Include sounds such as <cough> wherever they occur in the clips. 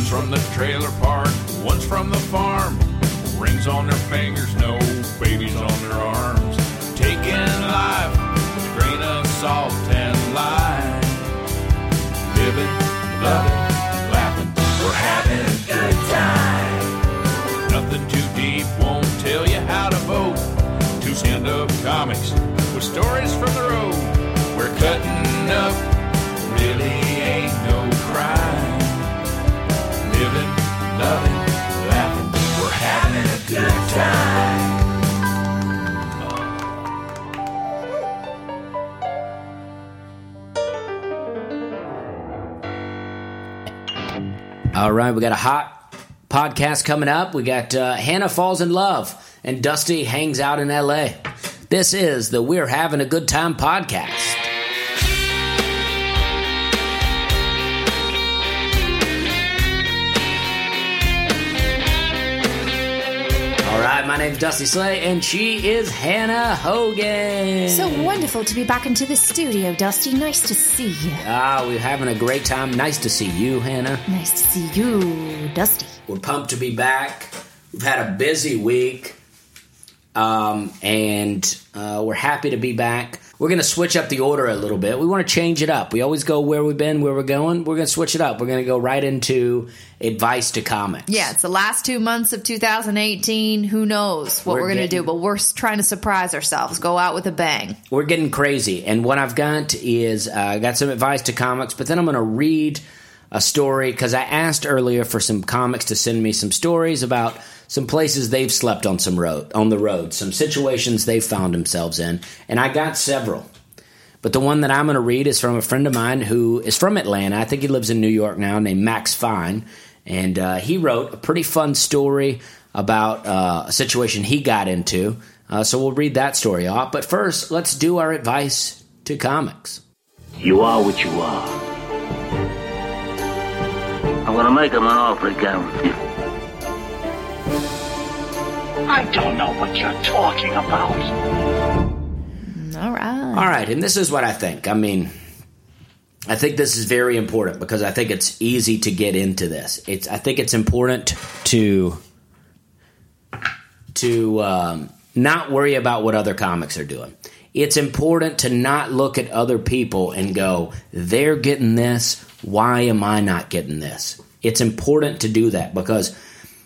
One's from the trailer park, one's from the farm. Rings on their fingers, no babies on their arms. Taking life with a grain of salt and lime. Living, loving, laughing, we're having a good time. Nothing too deep, won't tell you how to vote. Two stand up comics with stories from the road. We're cutting up, loving, laughing, we're having a good time. All right, we got a hot podcast coming up. We got uh, Hannah Falls in Love and Dusty hangs out in LA. This is the We're Having a Good Time podcast. My name's Dusty Slay, and she is Hannah Hogan. So wonderful to be back into the studio, Dusty. Nice to see you. ah, we're having a great time. Nice to see you, Hannah. Nice to see you, Dusty. We're pumped to be back. We've had a busy week, um, and uh, we're happy to be back. We're going to switch up the order a little bit. We want to change it up. We always go where we've been, where we're going. We're going to switch it up. We're going to go right into advice to comics. Yeah, it's the last two months of 2018. Who knows what We're we're, going to do, but we're trying to surprise ourselves. Go out with a bang. we're getting crazy. And what I've got is uh, I got some advice to comics, but then I'm going to read a story because I asked earlier for some comics to send me some stories about some places they've slept on some road on the road, some situations they've found themselves in, and I got several. But the one that I'm going to read is from a friend of mine who is from Atlanta. I think he lives in New York now, named Max Fine. And uh, he wrote a pretty fun story about uh, a situation he got into. Uh, so we'll read that story off. But first, let's do our advice to comics. You are what you are. I'm gonna make him an offer again. I don't know what you're talking about. All right. All right, and this is what I think. I mean, I think this is very important because I think it's easy to get into this. It's I think it's important to to um, not worry about what other comics are doing. It's important to not look at other people and go, "They're getting this. Why am I not getting this?" It's important to do that because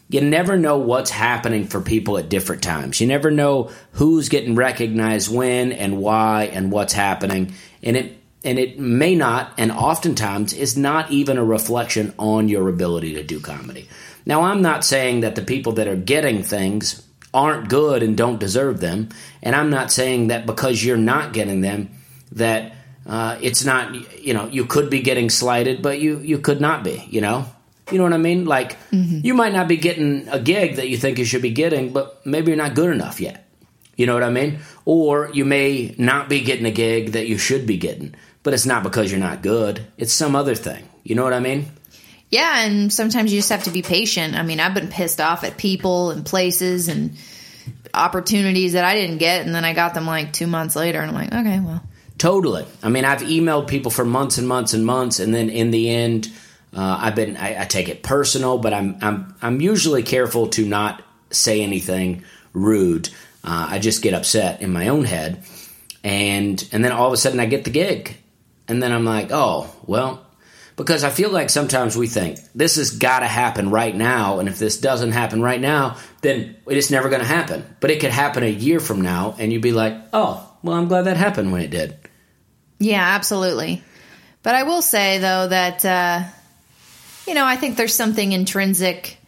you never know what's happening for people at different times. You never know who's getting recognized when and why and what's happening. And it and it may not and oftentimes is not even a reflection on your ability to do comedy. Now I'm not saying that the people that are getting things aren't good and don't deserve them, and I'm not saying that because you're not getting them that uh, it's not you know you could be getting slighted, but you you could not be. You know, you know what I mean? Like mm-hmm. you might not be getting a gig that you think you should be getting, but maybe you're not good enough yet. You know what I mean? Or you may not be getting a gig that you should be getting, but it's not because you're not good. It's some other thing. You know what I mean? Yeah, and sometimes you just have to be patient. I mean, I've been pissed off at people and places and opportunities that I didn't get, and then I got them like two months later, and I'm like, okay, well, Totally. I mean, I've emailed people for months and months and months, and then in the end, uh, I've been I, I take it personal, but I'm I'm I'm usually careful to not say anything rude. Uh, I just get upset in my own head, and and then all of a sudden I get the gig, and then I'm like, oh well, because I feel like sometimes we think this has got to happen right now, and if this doesn't happen right now, then it's never going to happen. But it could happen a year from now, and you'd be like, oh well, I'm glad that happened when it did. Yeah, absolutely. But I will say though that uh, you know I think there's something intrinsic.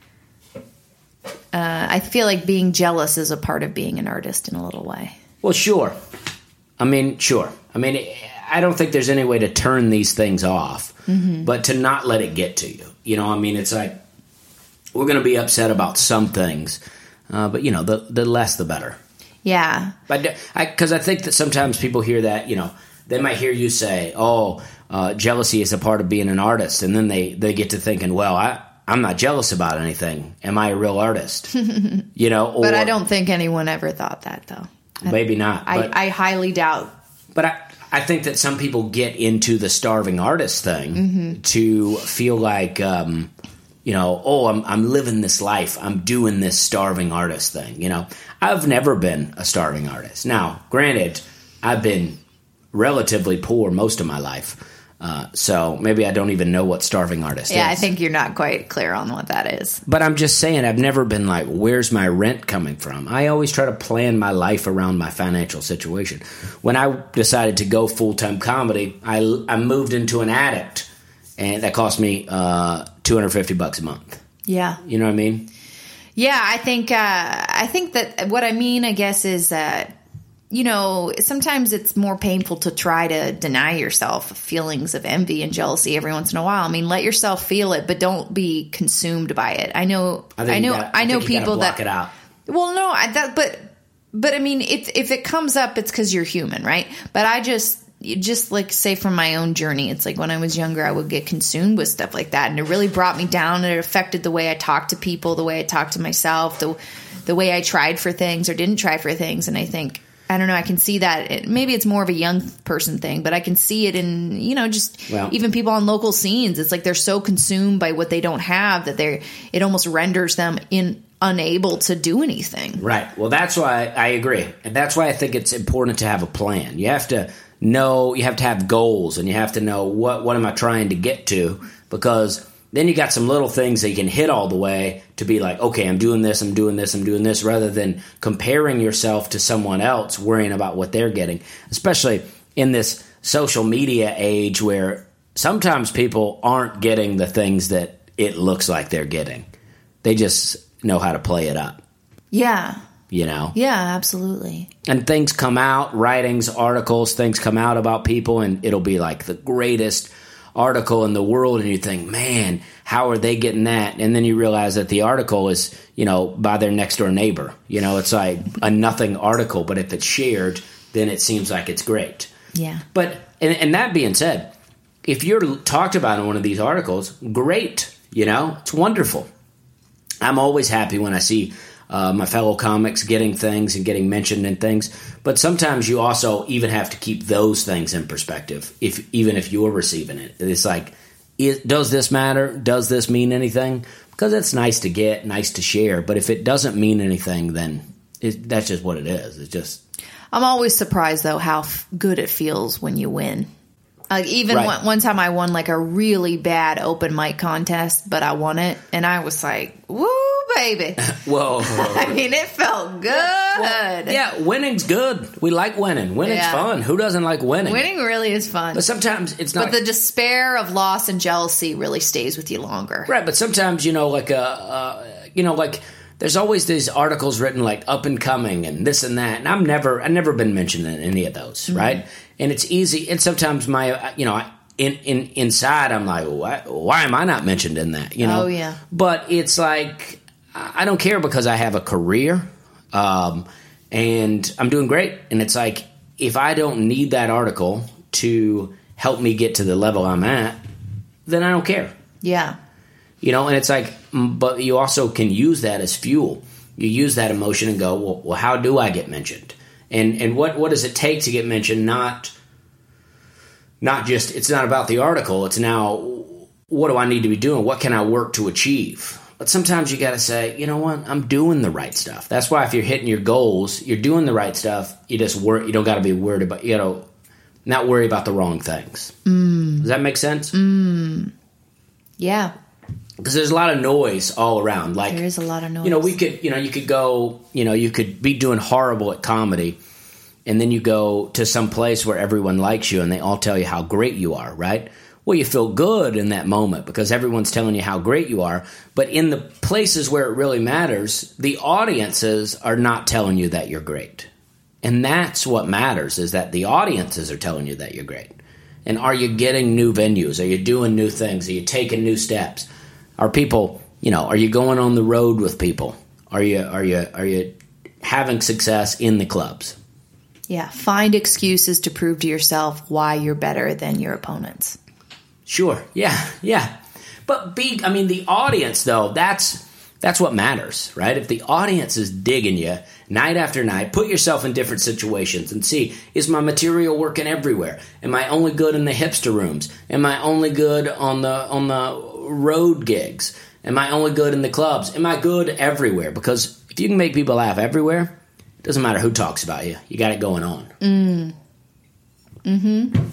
Uh, I feel like being jealous is a part of being an artist in a little way. Well, sure. I mean, sure. I mean, I don't think there's any way to turn these things off, but to not let it get to you. You know, I mean, it's like we're going to be upset about some things, uh, but you know, the the less the better. Yeah, But because I, 'cause I think that sometimes people hear that, you know, they might hear you say, "Oh, uh, jealousy is a part of being an artist," and then they they get to thinking, "Well, I I'm not jealous about anything. Am I a real artist?" <laughs> you know, or but I don't think anyone ever thought that though. maybe not. I, but, I highly doubt. but I I think that some people get into the starving artist thing to feel like. Um, you know, oh, I'm I'm living this life. I'm doing this starving artist thing. You know, I've never been a starving artist. Now, granted, I've been relatively poor most of my life. Uh, so maybe I don't even know what starving artist is. Yeah, is. I think you're not quite clear on what that is. But I'm just saying, I've never been like, where's my rent coming from? I always try to plan my life around my financial situation. When I decided to go full time comedy, I, I moved into an addict, and that cost me uh, 250 bucks a month. Yeah. You know what I mean? Yeah, I think uh, I think that what I mean, I guess, is that you know sometimes it's more painful to try to deny yourself feelings of envy and jealousy every once in a while. I mean, let yourself feel it, but don't be consumed by it. I know, I, you know, gotta- I know you gotta people that it out. Well, no, I, that, but but I mean, if if it comes up, it's because you're human, right? But I just just like say from my own journey, it's like when I was younger, I would get consumed with stuff like that, and it really brought me down. And it affected the way I talked to people, the way I talked to myself, the the way I tried for things or didn't try for things. And I think I don't know, I can see that. It, maybe it's more of a young person thing, but I can see it in you know just Well- even people on local scenes. It's like they're so consumed by what they don't have that they're it almost renders them in unable to do anything. Right. Well, that's why I agree. And that's why I think it's important to have a plan. You have to know, you have to have goals and you have to know what, what am I trying to get to because then you got some little things that you can hit all the way to be like, okay, I'm doing this, I'm doing this, I'm doing this, rather than comparing yourself to someone else, worrying about what they're getting, especially in this social media age where sometimes people aren't getting the things that it looks like they're getting. They just know how to play it up, Yeah. you know? Yeah, absolutely. and things come out, writings, articles, things come out about people, and it'll be like the greatest article in the world, and you think, man, how are they getting that? And then you realize that the article is, you know, by their next door neighbor. You know, it's like a nothing article, but if it's shared, then it seems like it's great. Yeah. But and, and that being said, if you're talked about in one of these articles, great. You know, it's wonderful. I'm always happy when I see uh, my fellow comics getting things and getting mentioned in things. But sometimes you also even have to keep those things in perspective. If even if you're receiving it, it's like, is, does this matter? Does this mean anything? Because it's nice to get, nice to share. But if it doesn't mean anything, then it, that's just what it is. It's just I'm always surprised though how f- good it feels when you win. Like even Right. one, one time I won like a really bad open mic contest, but I won it, and I was like, "Woo, baby!" <laughs> whoa. <laughs> I mean, it felt good. Yeah, winning's good. We like winning. Winning's Yeah. fun. Who doesn't like winning? winning really is fun. But sometimes it's not But the despair of loss and jealousy really stays with you longer. right. But sometimes you know, like uh, uh, you know, like there's always these articles written like up and coming and this and that, and I'm never, I've never been mentioned in any of those, Mm-hmm. right? And it's easy. And sometimes my, uh, you know, in in inside, I'm like, why, why am I not mentioned in that? You know? Oh, yeah. But it's like I don't care because I have a career, um, and I'm doing great. And it's like if I don't need that article to help me get to the level I'm at, then I don't care. Yeah. You know, and it's like, but you also can use that as fuel. You use that emotion and go, well, well how do I get mentioned? And and what what does it take to get mentioned? Not not just it's not about the article. It's now what do I need to be doing? What can I work to achieve? But sometimes you got to say, you know what? I'm doing the right stuff. That's why if you're hitting your goals, you're doing the right stuff. You just work. You don't got to be worried about you know, not worry about the wrong things. Mm. Does that make sense? Yeah. Because there's a lot of noise all around. Like There is a lot of noise. You know, we could, you know, you could go, you know, you could be doing horrible at comedy, and then you go to some place where everyone likes you and they all tell you how great you are, right? Well, you feel good in that moment because everyone's telling you how great you are. But in the places where it really matters, the audiences are not telling you that you're great. And that's what matters is that the audiences are telling you that you're great. And are you getting new venues? Are you doing new things? Are you taking new steps? Are people, you know, are you going on the road with people? Are you are you are you having success in the clubs? Yeah. Find excuses to prove to yourself why you're better than your opponents. Sure. Yeah. Yeah. But be I mean the audience though, that's that's what matters, right? If the audience is digging you night after night, put yourself in different situations and see is my material working everywhere? Am I only good in the hipster rooms? Am I only good on the on the road gigs? Am I only good in the clubs? Am I good everywhere? Because if you can make people laugh everywhere, it doesn't matter who talks about you. You got it going on. Mm. Mm-hmm.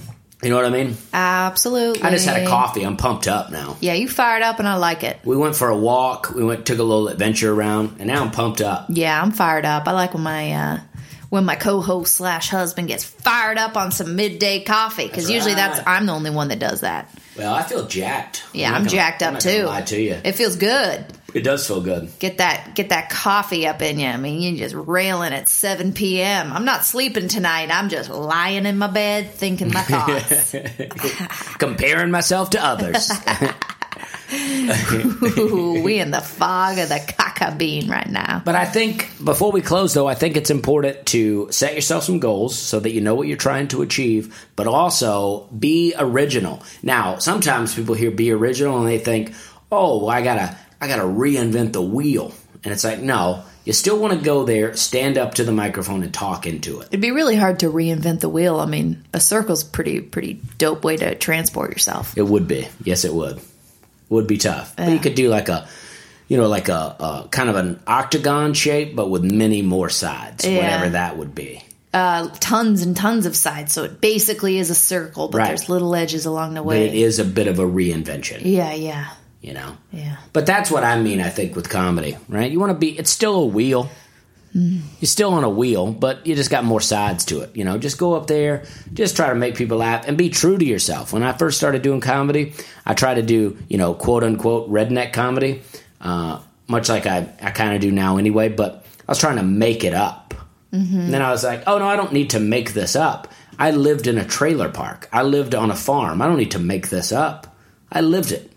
You know what I mean? Absolutely. I just had a coffee. I'm pumped up now. Yeah, you fired up and I like it. We went for a walk. We went took a little adventure around, and now I'm pumped up. Yeah, I'm fired up. I like when my uh, when my co-host slash husband gets fired up on some midday coffee because usually that's. I'm the only one that does that. Well, I feel jacked. Yeah, not I'm, gonna- jacked I'm up not too. Lie to you. It feels good. It does feel good. Get that get that coffee up in you. I mean, you're just railing at 7 p.m. I'm not sleeping tonight. I'm just lying in my bed thinking my <laughs> thoughts. Comparing myself to others. <laughs> Ooh, we in the fog of the caca bean right now. But I think before we close, though, I think it's important to set yourself some goals so that you know what you're trying to achieve, but also be original. Now, sometimes people hear "be original" and they think, "Oh, well, I gotta, I gotta reinvent the wheel," and it's like, no. You still want to go there, stand up to the microphone, and talk into it. It'd be really hard to reinvent the wheel. I mean, a circle's pretty pretty dope way to transport yourself. It would be, yes, it would. Would be tough, but you could do like a, you know, like a, a kind of an octagon shape, but with many more sides, Yeah. whatever that would be. Uh, tons and tons of sides, so it basically is a circle, but Right. there's little edges along the But way. it is a bit of a reinvention. Yeah, yeah, you know. yeah. But that's what I mean. I think with comedy, right? You want to be. It's still a wheel. You're still on a wheel, but you just got more sides to it. You know, just go up there, just try to make people laugh, and be true to yourself. When I first started doing comedy, I tried to do you know quote unquote redneck comedy, uh, much like I I kind of do now anyway. But I was trying to make it up. And then I was like, oh no, I don't need to make this up. I lived in a trailer park. I lived on a farm. I don't need to make this up. I lived it.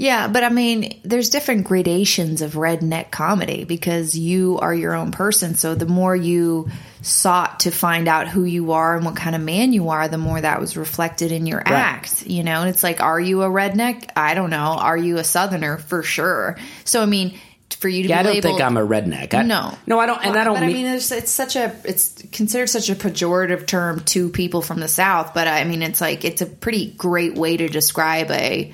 Yeah, but I mean, there's different gradations of redneck comedy because you are your own person. So the more you sought to find out who you are and what kind of man you are, the more that was reflected in your act, you know? And it's like, are you a redneck? I don't know. Are you a southerner? For sure. So, I mean, for you to Yeah, I don't labeled, think I'm a redneck. I, no, no, I don't, and I don't But I mean, mean, it's, it's such a it's considered such a pejorative term to people from the South. But I mean, it's like it's a pretty great way to describe a,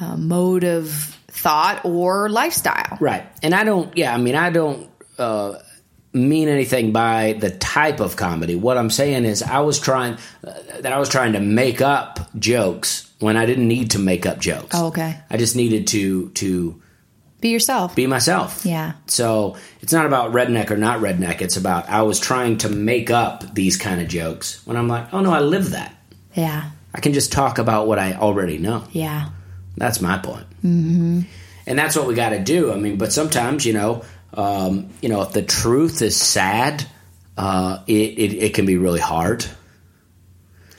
a mode of thought or lifestyle. right. And I don't, yeah, I mean, I don't uh, mean anything by the type of comedy. What I'm saying is, I was trying uh, that I was trying to make up jokes when I didn't need to make up jokes. Oh, okay. I just needed to to Be yourself. be myself. Yeah. So it's not about redneck or not redneck. It's about I was trying to make up these kind of jokes when I'm like, oh no, I live that. yeah. I can just talk about what I already know. Yeah. That's my point. Mm-hmm. And that's what we got to do. I mean, but sometimes, you know, um, you know, if the truth is sad, uh, it, it, it can be really hard.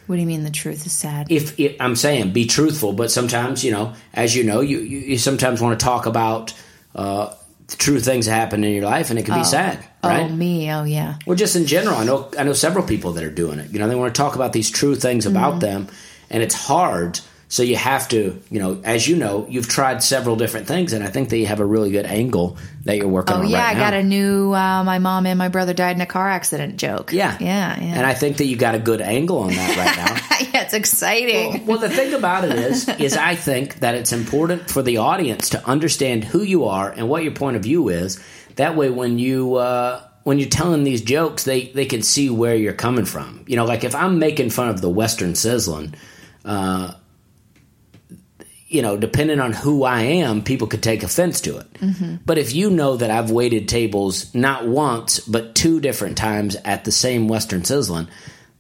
What do you mean the truth is sad? If it, I'm saying be truthful, but sometimes, you know, as you know, you, you, you sometimes want to talk about uh, the true things that happen in your life, and it can be sad, right? Oh, me. Oh, yeah. Well, just in general, I know I know several people that are doing it. You know, they want to talk about these true things Mm-hmm. about them, and it's hard. So you have to, you know, as you know, you've tried several different things, and I think that you have a really good angle that you're working Oh, on yeah. right I got a new uh, my mom and my brother died in a car accident joke. yeah, Yeah. Yeah. And I think that you got a good angle on that right now. <laughs> yeah, it's exciting. well, the thing about it is, is I think that it's important for the audience to understand who you are and what your point of view is. That way, when you uh, when you're telling these jokes, they they can see where you're coming from. You know, like if I'm making fun of the Western Sizzlin, uh, you know, depending on who I am, people could take offense to it. Mm-hmm. But if you know that I've waited tables not once but two different times at the same Western Sizzlin,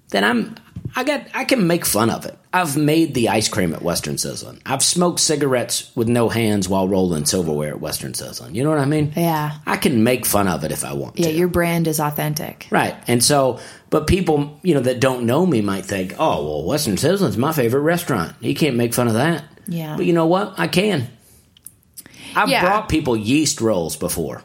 then I'm I got I can make fun of it. I've made the ice cream at Western Sizzlin. I've smoked cigarettes with no hands while rolling silverware at Western Sizzlin. You know what I mean? Yeah. I can make fun of it if I want Yeah, to. your brand is authentic. Right. And so, but people, you know, that don't know me might think, oh, well, Western Sizzlin's my favorite restaurant. You can't make fun of that. Yeah. But you know what? I can. I've Yeah. brought people yeast rolls before.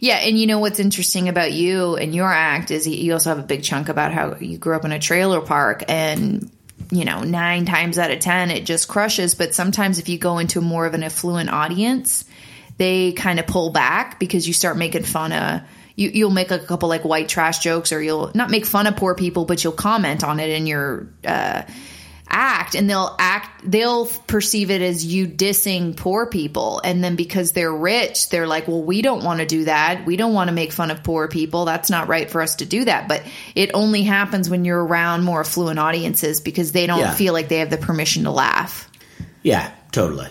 Yeah, and you know what's interesting about you and your act is you also have a big chunk about how you grew up in a trailer park and you know, 9 times out of 10 it just crushes, but sometimes if you go into more of an affluent audience, they kind of pull back because you start making fun of you, you'll make a couple like white trash jokes or you'll not make fun of poor people, but you'll comment on it in your uh act and they'll act they'll perceive it as you dissing poor people and then because they're rich they're like well we don't want to do that we don't want to make fun of poor people that's not right for us to do that but it only happens when you're around more affluent audiences because they don't Yeah. feel like they have the permission to laugh Yeah, totally.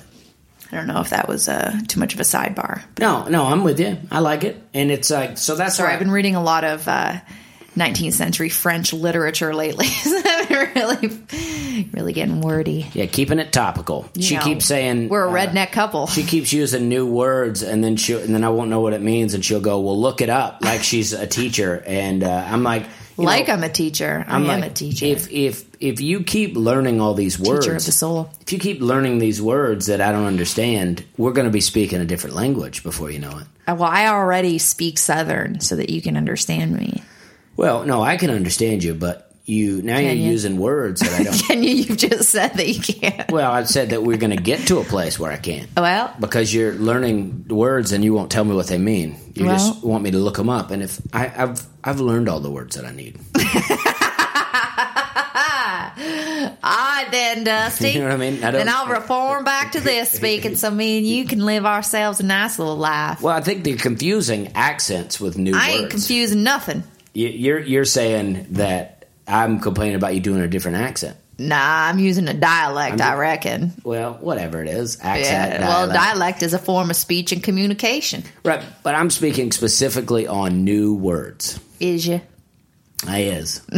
i don't know if that was uh, too much of a sidebar No, no, I'm with you. I like it, and it's like so. That's sorry why i've been reading a lot of uh, 19th century french literature lately. <laughs> Really really getting wordy. Yeah, keeping it topical. You she know, keeps saying we're a uh, redneck couple. She keeps using new words, and then she and then I won't know what it means, and she'll go, "Well, look it up," like <laughs> she's a teacher, and uh, I'm like, like know, i'm a teacher. I I'm am like, a teacher. If if if you keep learning all these words, teacher of the soul. if you keep learning these words that I don't understand, we're going to be speaking a different language before you know it. Uh, Well, I already speak Southern so that you can understand me. Well, no, I can understand you, but you now you're you? using words that I don't. <laughs> Can you? You've just said that you can't. well, I've said that we're going to get to a place where I can't. Well, because you're learning words and you won't tell me what they mean. You Well- just want me to look them up, and if I, I've I've learned all the words that I need. <laughs> I then, Dusty. <laughs> You know what I mean? I then I'll reform back to this speaking, so me and you can live ourselves a nice little life. Well, I think they're confusing accents with new I ain't confusing nothing. You- You're you're saying that I'm complaining about you doing a different accent. Nah, I'm using a dialect. I reckon. Well, whatever it is, accent. Yeah. Well, dialect. dialect is a form of speech and communication. right? But I'm speaking specifically on new words. Is you? I is. <laughs>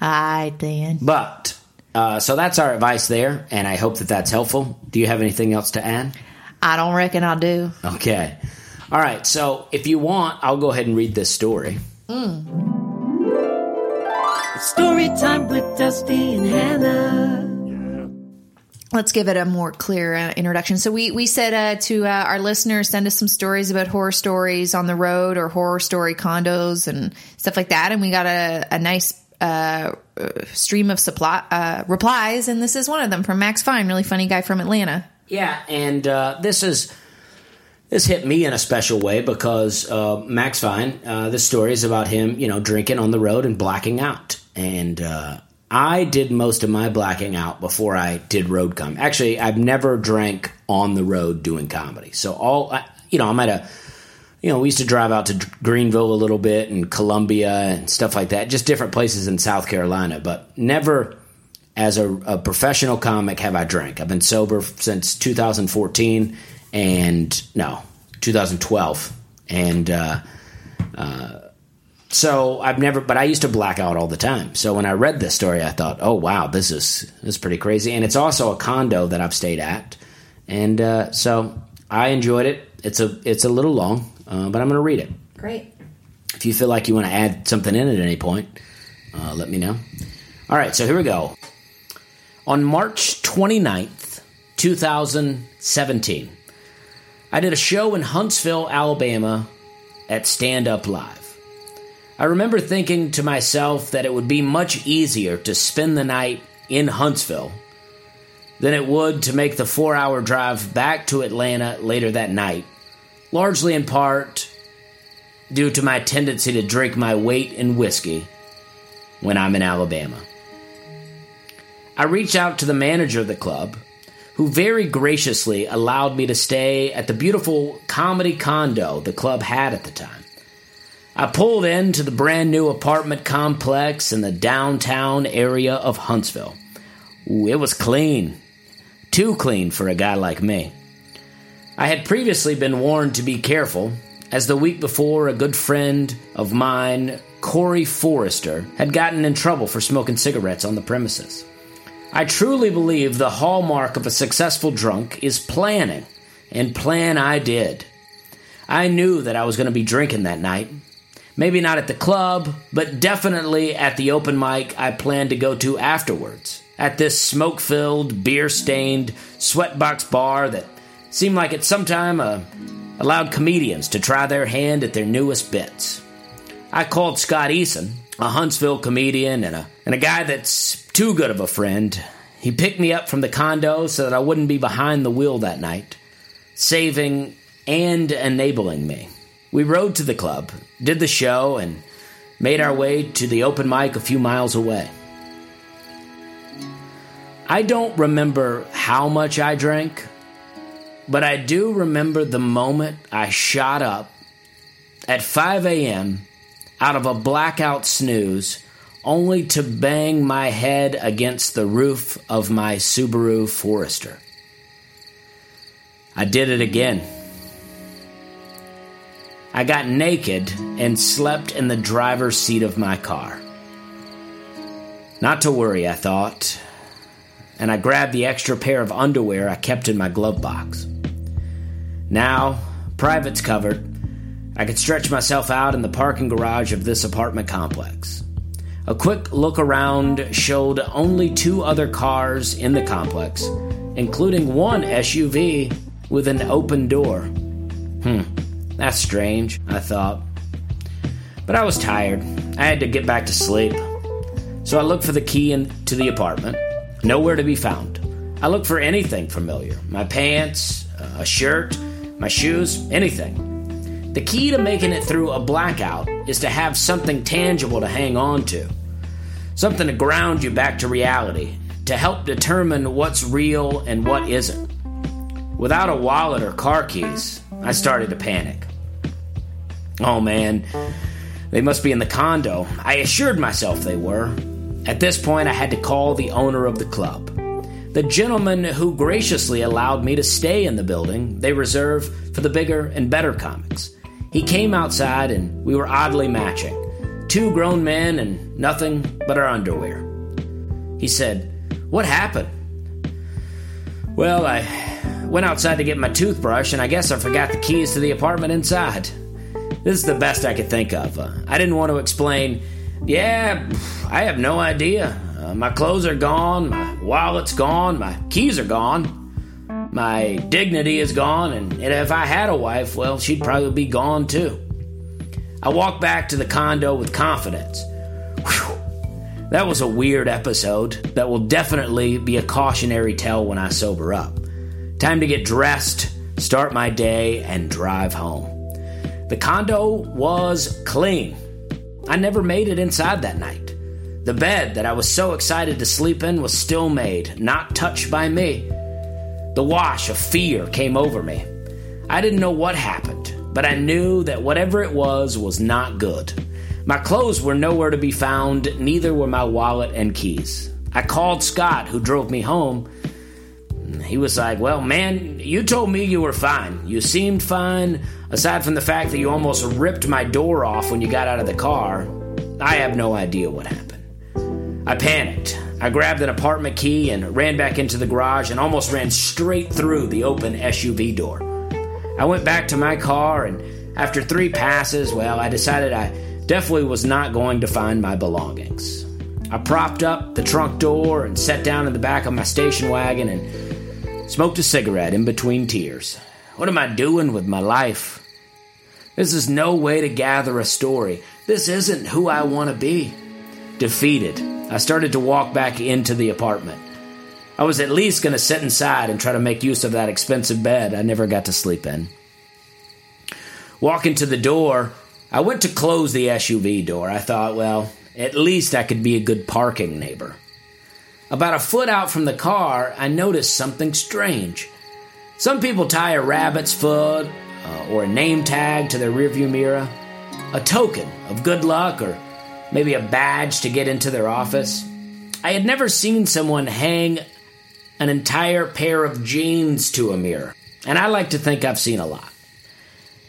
I then. But uh, so that's our advice there, and I hope that that's helpful. Do you have anything else to add? I don't reckon I do. Okay. All right. So if you want, I'll go ahead and read this story. Story time with Dusty and Hannah. let's give it a more clear uh, introduction. So we we said uh, to uh, our listeners send us some stories about horror stories on the road or horror story condos and stuff like that, and we got a, a nice uh, uh, stream of supply uh, replies, and this is one of them from Max Fine, really funny guy from Atlanta. Yeah, and uh, this is this hit me in a special way because uh, Max Fine. Uh, this story is about him, you know, drinking on the road and blacking out. And uh, I did most of my blacking out before I did road comedy. Actually, I've never drank on the road doing comedy. So all, I, you know, I'm at a you know, we used to drive out to Greenville a little bit and Columbia and stuff like that, just different places in South Carolina, but never as a, a professional comic have I drank. I've been sober since 2014 and no, 2012. And, uh, uh, so I've never, but I used to black out all the time. So when I read this story, I thought, oh wow, this is this is pretty crazy. And it's also a condo that I've stayed at, and uh, so I enjoyed it. It's a it's a little long, uh, but I'm going to read it. Great. If you feel like you want to add something in at any point, uh, let me know. All right, so here we go. On March 29th, 2017, I did a show in Huntsville, Alabama at Stand Up Live. I remember thinking to myself that it would be much easier to spend the night in Huntsville than it would to make the four hour drive back to Atlanta later that night, largely in part due to my tendency to drink my weight in whiskey when I'm in Alabama. I reached out to the manager of the club, who very graciously allowed me to stay at the beautiful comedy condo the club had at the time. I pulled into the brand new apartment complex in the downtown area of Huntsville. Ooh, it was clean. Too clean for a guy like me. I had previously been warned to be careful, as the week before, a good friend of mine, Corey Forrester, had gotten in trouble for smoking cigarettes on the premises. I truly believe the hallmark of a successful drunk is planning, and plan I did. I knew that I was going to be drinking that night. Maybe not at the club, but definitely at the open mic I planned to go to afterwards. At this smoke filled, beer stained, sweatbox bar that seemed like it sometime uh, allowed comedians to try their hand at their newest bits. I called Scott Eason, a Huntsville comedian and a, and a guy that's too good of a friend. He picked me up from the condo so that I wouldn't be behind the wheel that night, saving and enabling me. We rode to the club, did the show, and made our way to the open mic a few miles away. I don't remember how much I drank, but I do remember the moment I shot up at 5 a.m. out of a blackout snooze only to bang my head against the roof of my Subaru Forester. I did it again. I got naked and slept in the driver's seat of my car. Not to worry, I thought, and I grabbed the extra pair of underwear I kept in my glove box. Now, private's covered, I could stretch myself out in the parking garage of this apartment complex. A quick look around showed only two other cars in the complex, including one SUV with an open door. Hmm, that's strange, I thought. But I was tired. I had to get back to sleep. So I looked for the key into the apartment. Nowhere to be found. I looked for anything familiar my pants, a shirt, my shoes, anything. The key to making it through a blackout is to have something tangible to hang on to, something to ground you back to reality, to help determine what's real and what isn't. Without a wallet or car keys, I started to panic. Oh man, they must be in the condo. I assured myself they were. At this point, I had to call the owner of the club. The gentleman who graciously allowed me to stay in the building they reserve for the bigger and better comics. He came outside and we were oddly matching. Two grown men and nothing but our underwear. He said, What happened? Well, I went outside to get my toothbrush and I guess I forgot the keys to the apartment inside. This is the best I could think of. Uh, I didn't want to explain, yeah, I have no idea. Uh, my clothes are gone, my wallet's gone, my keys are gone my dignity is gone, and, if I had a wife, well, she'd probably be gone too. I walked back to the condo with confidence. Whew. That was a weird episode that will definitely be a cautionary tale when I sober up. Time to get dressed, start my day, and drive home. The condo was clean. I never made it inside that night. The bed that I was so excited to sleep in was still made, not touched by me. The wash of fear came over me. I didn't know what happened, but I knew that whatever it was was not good. My clothes were nowhere to be found, neither were my wallet and keys. I called Scott, who drove me home. He was like, Well, man, you told me you were fine. You seemed fine, aside from the fact that you almost ripped my door off when you got out of the car. I have no idea what happened. I panicked. I grabbed an apartment key and ran back into the garage and almost ran straight through the open SUV door. I went back to my car, and after three passes, well, I decided I definitely was not going to find my belongings. I propped up the trunk door and sat down in the back of my station wagon and smoked a cigarette in between tears. What am I doing with my life? This is no way to gather a story. This isn't who I want to be. Defeated, I started to walk back into the apartment. I was at least going to sit inside and try to make use of that expensive bed I never got to sleep in. Walking to the door, I went to close the SUV door. I thought, well, at least I could be a good parking neighbor. About a foot out from the car, I noticed something strange. Some people tie a rabbit's foot uh, or a name tag to their rearview mirror, a token of good luck or maybe a badge to get into their office. I had never seen someone hang an entire pair of jeans to a mirror, and I like to think I've seen a lot.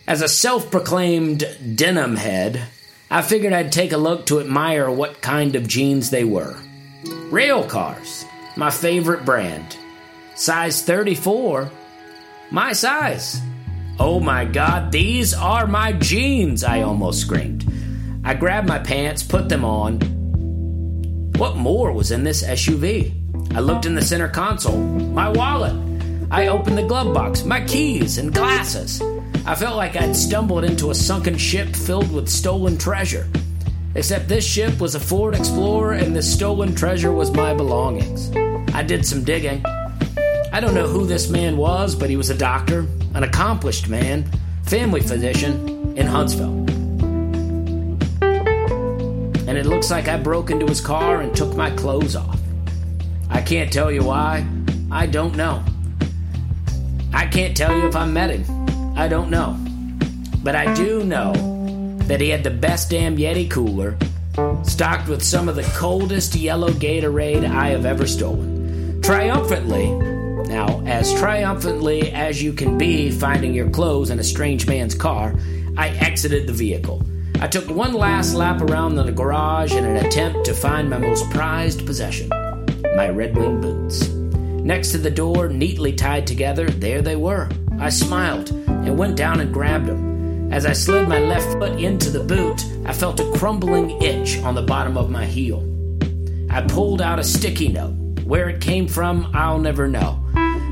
As a self proclaimed denim head, I figured I'd take a look to admire what kind of jeans they were. Railcars, my favorite brand. Size 34, my size. Oh my god, these are my jeans, I almost screamed. I grabbed my pants, put them on. What more was in this SUV? I looked in the center console. My wallet. I opened the glove box, my keys, and glasses. I felt like I'd stumbled into a sunken ship filled with stolen treasure. Except this ship was a Ford Explorer and the stolen treasure was my belongings. I did some digging. I don't know who this man was, but he was a doctor, an accomplished man, family physician in Huntsville and it looks like I broke into his car and took my clothes off. I can't tell you why. I don't know. I can't tell you if I met him. I don't know. But I do know that he had the best damn Yeti cooler, stocked with some of the coldest yellow Gatorade I have ever stolen. Triumphantly, now, as triumphantly as you can be finding your clothes in a strange man's car, I exited the vehicle. I took one last lap around the garage in an attempt to find my most prized possession my Red Wing boots. Next to the door, neatly tied together, there they were. I smiled and went down and grabbed them. As I slid my left foot into the boot, I felt a crumbling itch on the bottom of my heel. I pulled out a sticky note. Where it came from, I'll never know.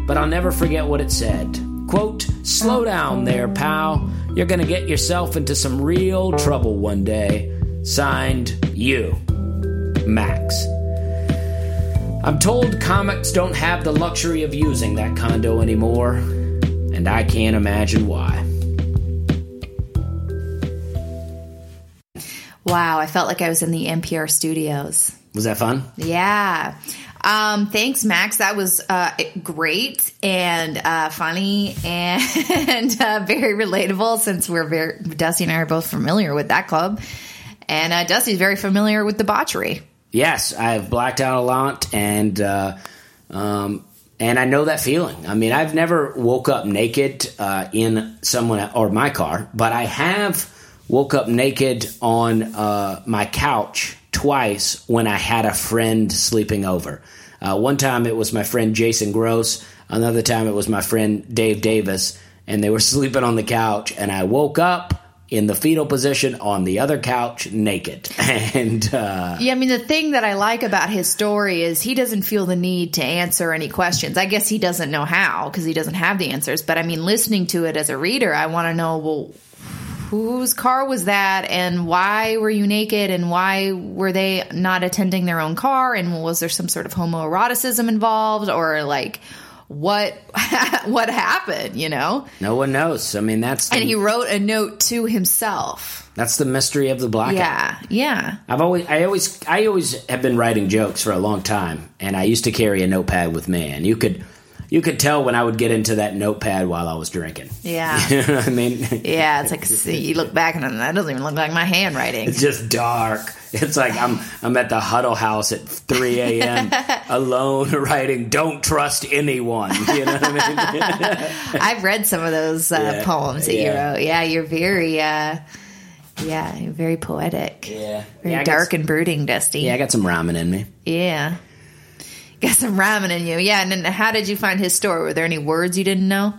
But I'll never forget what it said. Quote, Slow down there, pal. You're gonna get yourself into some real trouble one day. Signed, you. Max. I'm told comics don't have the luxury of using that condo anymore, and I can't imagine why. Wow, I felt like I was in the NPR studios. Was that fun? Yeah. Um, thanks, Max. That was uh, great and uh, funny and <laughs> uh, very relatable since we're very, Dusty and I are both familiar with that club. And uh, Dusty's very familiar with debauchery. Yes, I've blacked out a lot, and uh, um, and I know that feeling. I mean, I've never woke up naked uh, in someone or my car, but I have woke up naked on my couch twice when I had a friend sleeping over. Uh, one time it was my friend Jason Gross. Another time it was my friend Dave Davis, and they were <laughs> sleeping on the couch, and I woke up in the fetal position on the other couch naked <laughs> and uh, Yeah, I mean, the thing that I like about his story is he doesn't feel the need to answer any questions. I guess he doesn't know how because he doesn't have the answers. But I mean, listening to it as a reader, I want to know, well, whose car was that and why were you naked and why were they not attending their own car and was there some sort of homoeroticism involved or like what <laughs> what happened you know? No one knows. I mean that's the, and he wrote a note to himself. That's the mystery of the blackout. Yeah yeah. I've always i always i always have been writing jokes for a long time and i used to carry a notepad with me and you could you could tell when I would get into that notepad while I was drinking. <laughs> Yeah. you know what I mean? Yeah, it's like see, you look back and that doesn't even look like my handwriting. It's just dark. It's like I'm I'm at the Huddle House at 3 a.m. <laughs> alone <laughs> writing "Don't trust anyone." You know what I mean? I've read some of those uh, Yeah, poems that yeah. you wrote. Yeah, you're very, uh, yeah, you're very poetic. yeah, Very yeah, dark and brooding, Dusty. Yeah, I got some ramen in me. Yeah. Got some ramen in you. Yeah, and then how did you find his story? Were there any words you didn't know?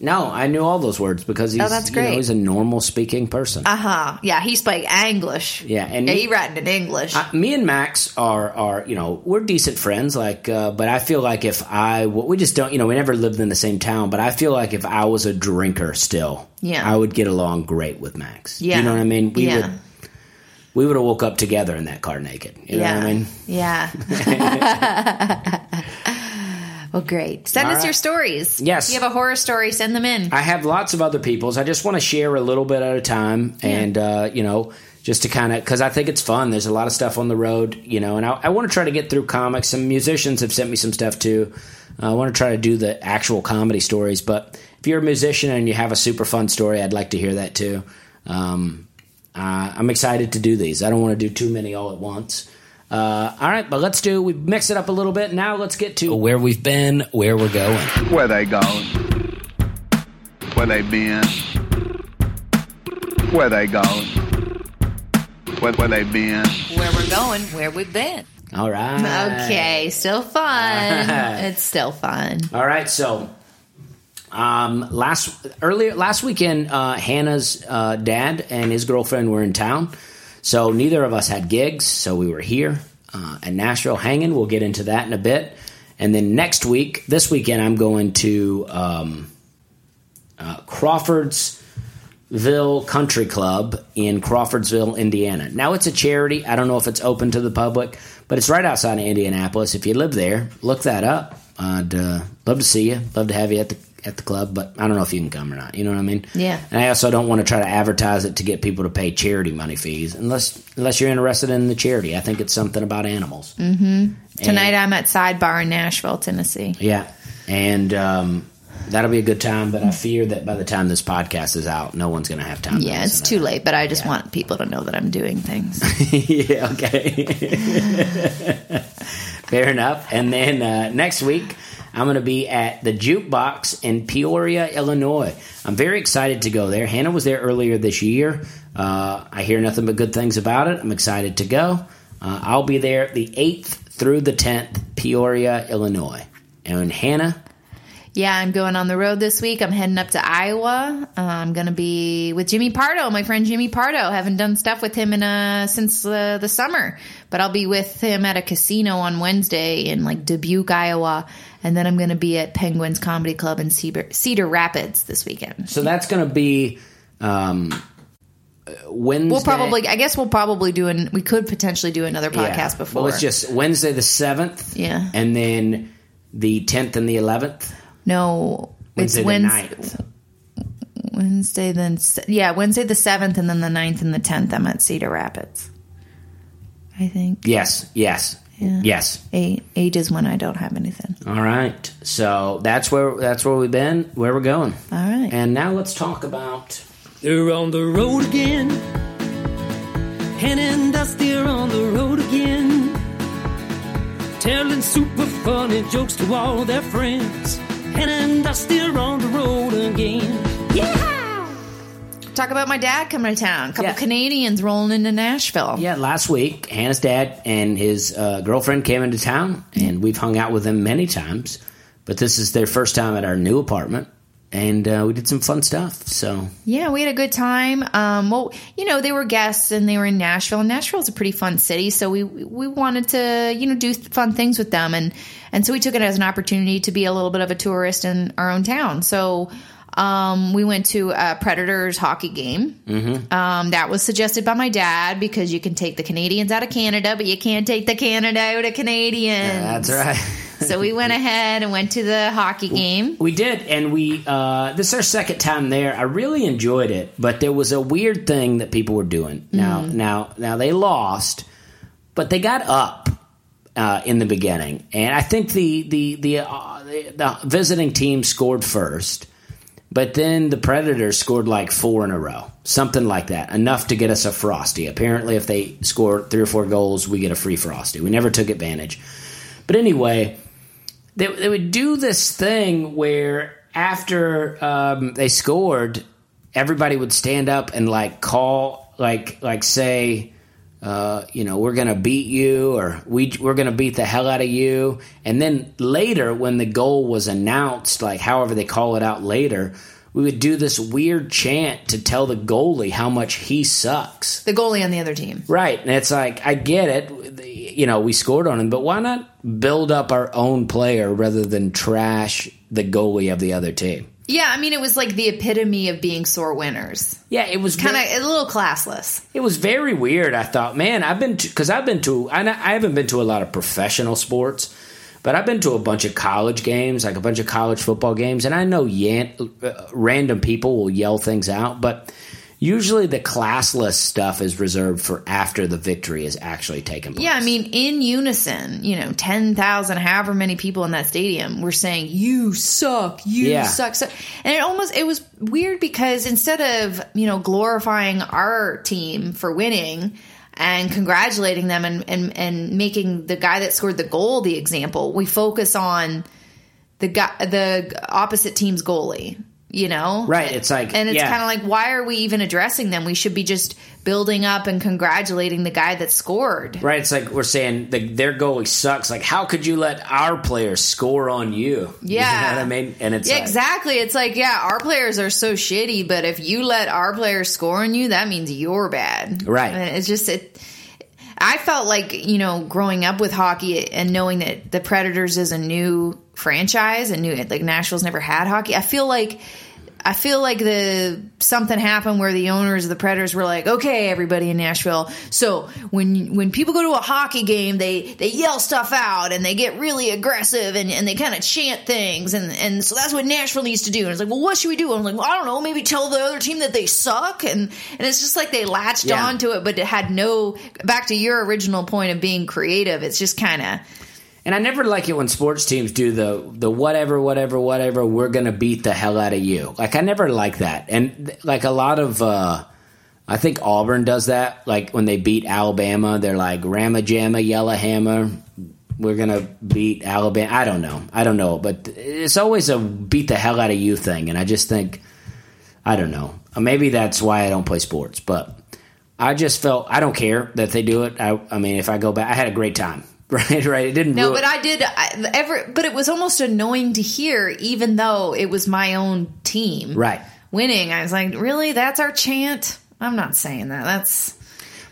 No, I knew all those words because he's Oh, that's you know, he's a normal speaking person. Uh huh. Yeah, he spoke English. Yeah, and yeah, me- he writing in English. Uh, me and Max are are you know we're decent friends like uh, but I feel like if I we just don't you know we never lived in the same town but I feel like if I was a drinker still Yeah. I would get along great with Max Yeah. you know what I mean we Yeah. would we would have woke up together in that car naked you know yeah. what I mean Yeah. <laughs> well, great. Send All us right. your stories. Yes. If you have a horror story, send them in. I have lots of other people's I just want to share a little bit at a time and uh, you know just to kind of because I think it's fun. There's a lot of stuff on the road, you know, and I, I want to try to get through comics. Some musicians have sent me some stuff too. Uh, I want to try to do the actual comedy stories, but if you're a musician and you have a super fun story, I'd like to hear that too. Um, uh, I'm excited to do these. I don't want to do too many all at once. Uh, all right, but let's do. We mix it up a little bit. Now let's get to where we've been, where we're going. Where they going? Where they been? Where they going? Where, where they been? Where we're going, where we've been. All right. Okay, still fun. <laughs> it's still fun. All right, so um, last earlier last weekend, uh, Hannah's uh, dad and his girlfriend were in town, so neither of us had gigs, so we were here uh, at Nashville hanging. We'll get into that in a bit, and then next week, this weekend, I'm going to um, uh, Crawfordsville Country Club in Crawfordsville, Indiana. Now it's a charity. I don't know if it's open to the public, but it's right outside of Indianapolis. If you live there, look that up. I'd uh, love to see you. Love to have you at the at the club, but I don't know if you can come or not. You know what I mean? Yeah. And I also don't want to try to advertise it to get people to pay charity money fees, unless unless you're interested in the charity. I think it's something about animals. Mm-hmm. Tonight I'm at Sidebar in Nashville, Tennessee. Yeah, and um, that'll be a good time. But I fear that by the time this podcast is out, no one's going to have time. to Yeah, it's listen too late, but I just want people to know that I'm doing things. <laughs> yeah. Okay. <laughs> Fair enough. And then uh, next week. I'm going to be at the Jukebox in Peoria, Illinois. I'm very excited to go there. Hannah was there earlier this year. Uh, I hear nothing but good things about it. I'm excited to go. Uh, I'll be there the 8th through the 10th, Peoria, Illinois. And Hannah, Yeah, I'm going on the road this week. I'm heading up to Iowa. Uh, I'm going to be with Jimmy Pardo, my friend Jimmy Pardo. Haven't done stuff with him in uh, since uh, the summer, but I'll be with him at a casino on Wednesday in like Dubuque, Iowa, and then I'm going to be at Penguins Comedy Club in Cedar, Cedar Rapids this weekend. So that's going to be um, Wednesday. We'll probably, I guess, we'll probably do an. We could potentially do another Yeah. podcast before. Well, it's just Wednesday the seventh. Yeah. and then the tenth and the eleventh. no. Wednesday it's the Wednesday. 9th. Wednesday, then yeah, Wednesday the seventh, and then the 9th and the tenth. I'm at Cedar Rapids. I think Yes, yes, Yeah. yes. eight eight is when I don't have anything. All right. So that's where that's where we've been, where we're going. All right. And now let's talk about. They're on the road again. Hen and Dusty are on the road again. Telling super funny jokes to all their friends. Hen and Dusty are on the road again. Yeah! Talk about my dad coming to town. A couple Yeah. Canadians rolling into Nashville. Yeah, last week, Hannah's dad and his uh, girlfriend came into town, and we've hung out with them many times. But this is their first time at our new apartment, and uh, we did some fun stuff. So Yeah, we had a good time. Um, well, you know, they were guests and they were in Nashville, and Nashville's a pretty fun city, so we we wanted to you know do fun things with them, and and so we took it as an opportunity to be a little bit of a tourist in our own town. So. Um, we went to a Predators hockey game. Mm-hmm. Um, that was suggested by my dad because you can take the Canadians out of Canada, but you can't take the Canada out of Canadians. that's right. <laughs> so we went ahead and went to the hockey game. We did, and we uh, this is our second time there. I really enjoyed it, but there was a weird thing that people were doing. Now, now, now they lost, but they got up uh, in the beginning, and I think the the the, uh, the the visiting team scored first, but then the Predators scored like four in a row, something like that, enough to get us a frosty. Apparently, if they score three or four goals, we get a free frosty. We never took advantage, but anyway they, they would do this thing where after um, they scored, everybody would stand up and like call, like like say, uh, you know, we're gonna beat you, or we we're gonna beat the hell out of you. And then later, when the goal was announced, like however they call it out later, we would do this weird chant to tell the goalie how much he sucks. The goalie on the other team. Right. And it's like, I get it. You know, we scored on him, but why not build up our own player rather than trash the goalie of the other team? Yeah, I mean, it was like the epitome of being sore winners. Yeah, it was Kind ve- of a little classless. It was very weird. I thought, man, I've been because I've been to I, I haven't been to a lot of professional sports, but I've been to a bunch of college games, like a bunch of college football games, and I know yan, uh, random people will yell things out, but usually the classless stuff is reserved for after the victory is actually taken place. Yeah, I mean, in unison, you know, 10,000, however many people in that stadium were saying, you suck, you Yeah. suck, suck. And it almost, it was weird because instead of, you know, glorifying our team for winning and congratulating them and, and, and making the guy that scored the goal the example, we focus on the guy, the opposite team's goalie. You know, Right, it's like- and it's yeah. kind of like, why are we even addressing them? We should be just building up and congratulating the guy that scored. Right, it's like we're saying the, their goalie sucks. Like, how could you let our players score on you? Yeah. <laughs> you know I mean. And it's Yeah, like, exactly. It's like, yeah, our players are so shitty, but if you let our players score on you, that means you're bad. Right. And it's just it. I felt like you know, growing up with hockey and knowing that the Predators is a new franchise, a new like Nashville's never had hockey. I feel like I feel like the something happened where the owners of the Predators were like, "Okay, everybody in Nashville, so when when people go to a hockey game, they they yell stuff out and they get really aggressive and, and they kind of chant things, and and so that's what Nashville needs to do." And it's like, "Well, what should we do?" I'm like, well, "I don't know, maybe tell the other team that they suck," and and it's just like they latched Yeah. onto it, but it had no back to your original point of being creative. It's just kind of And I never like it when sports teams do the the whatever, whatever, whatever. We're gonna beat the hell out of you. Like I never like that. And like a lot of, uh, I think Auburn does that. Like when they beat Alabama, they're like Rammer Jammer, Yellow Hammer. We're gonna beat Alabama. I don't know. I don't know. But it's always a beat the hell out of you thing. And I just think, I don't know. Maybe that's why I don't play sports. But I just felt I don't care that they do it. I, I mean, if I go back, I had a great time. <laughs> Right, right. It didn't. No, ruin- but I did I, ever, but it was almost annoying to hear, even though it was my own team, Right. Winning, I was like, really? That's our chant? I'm not saying that. That's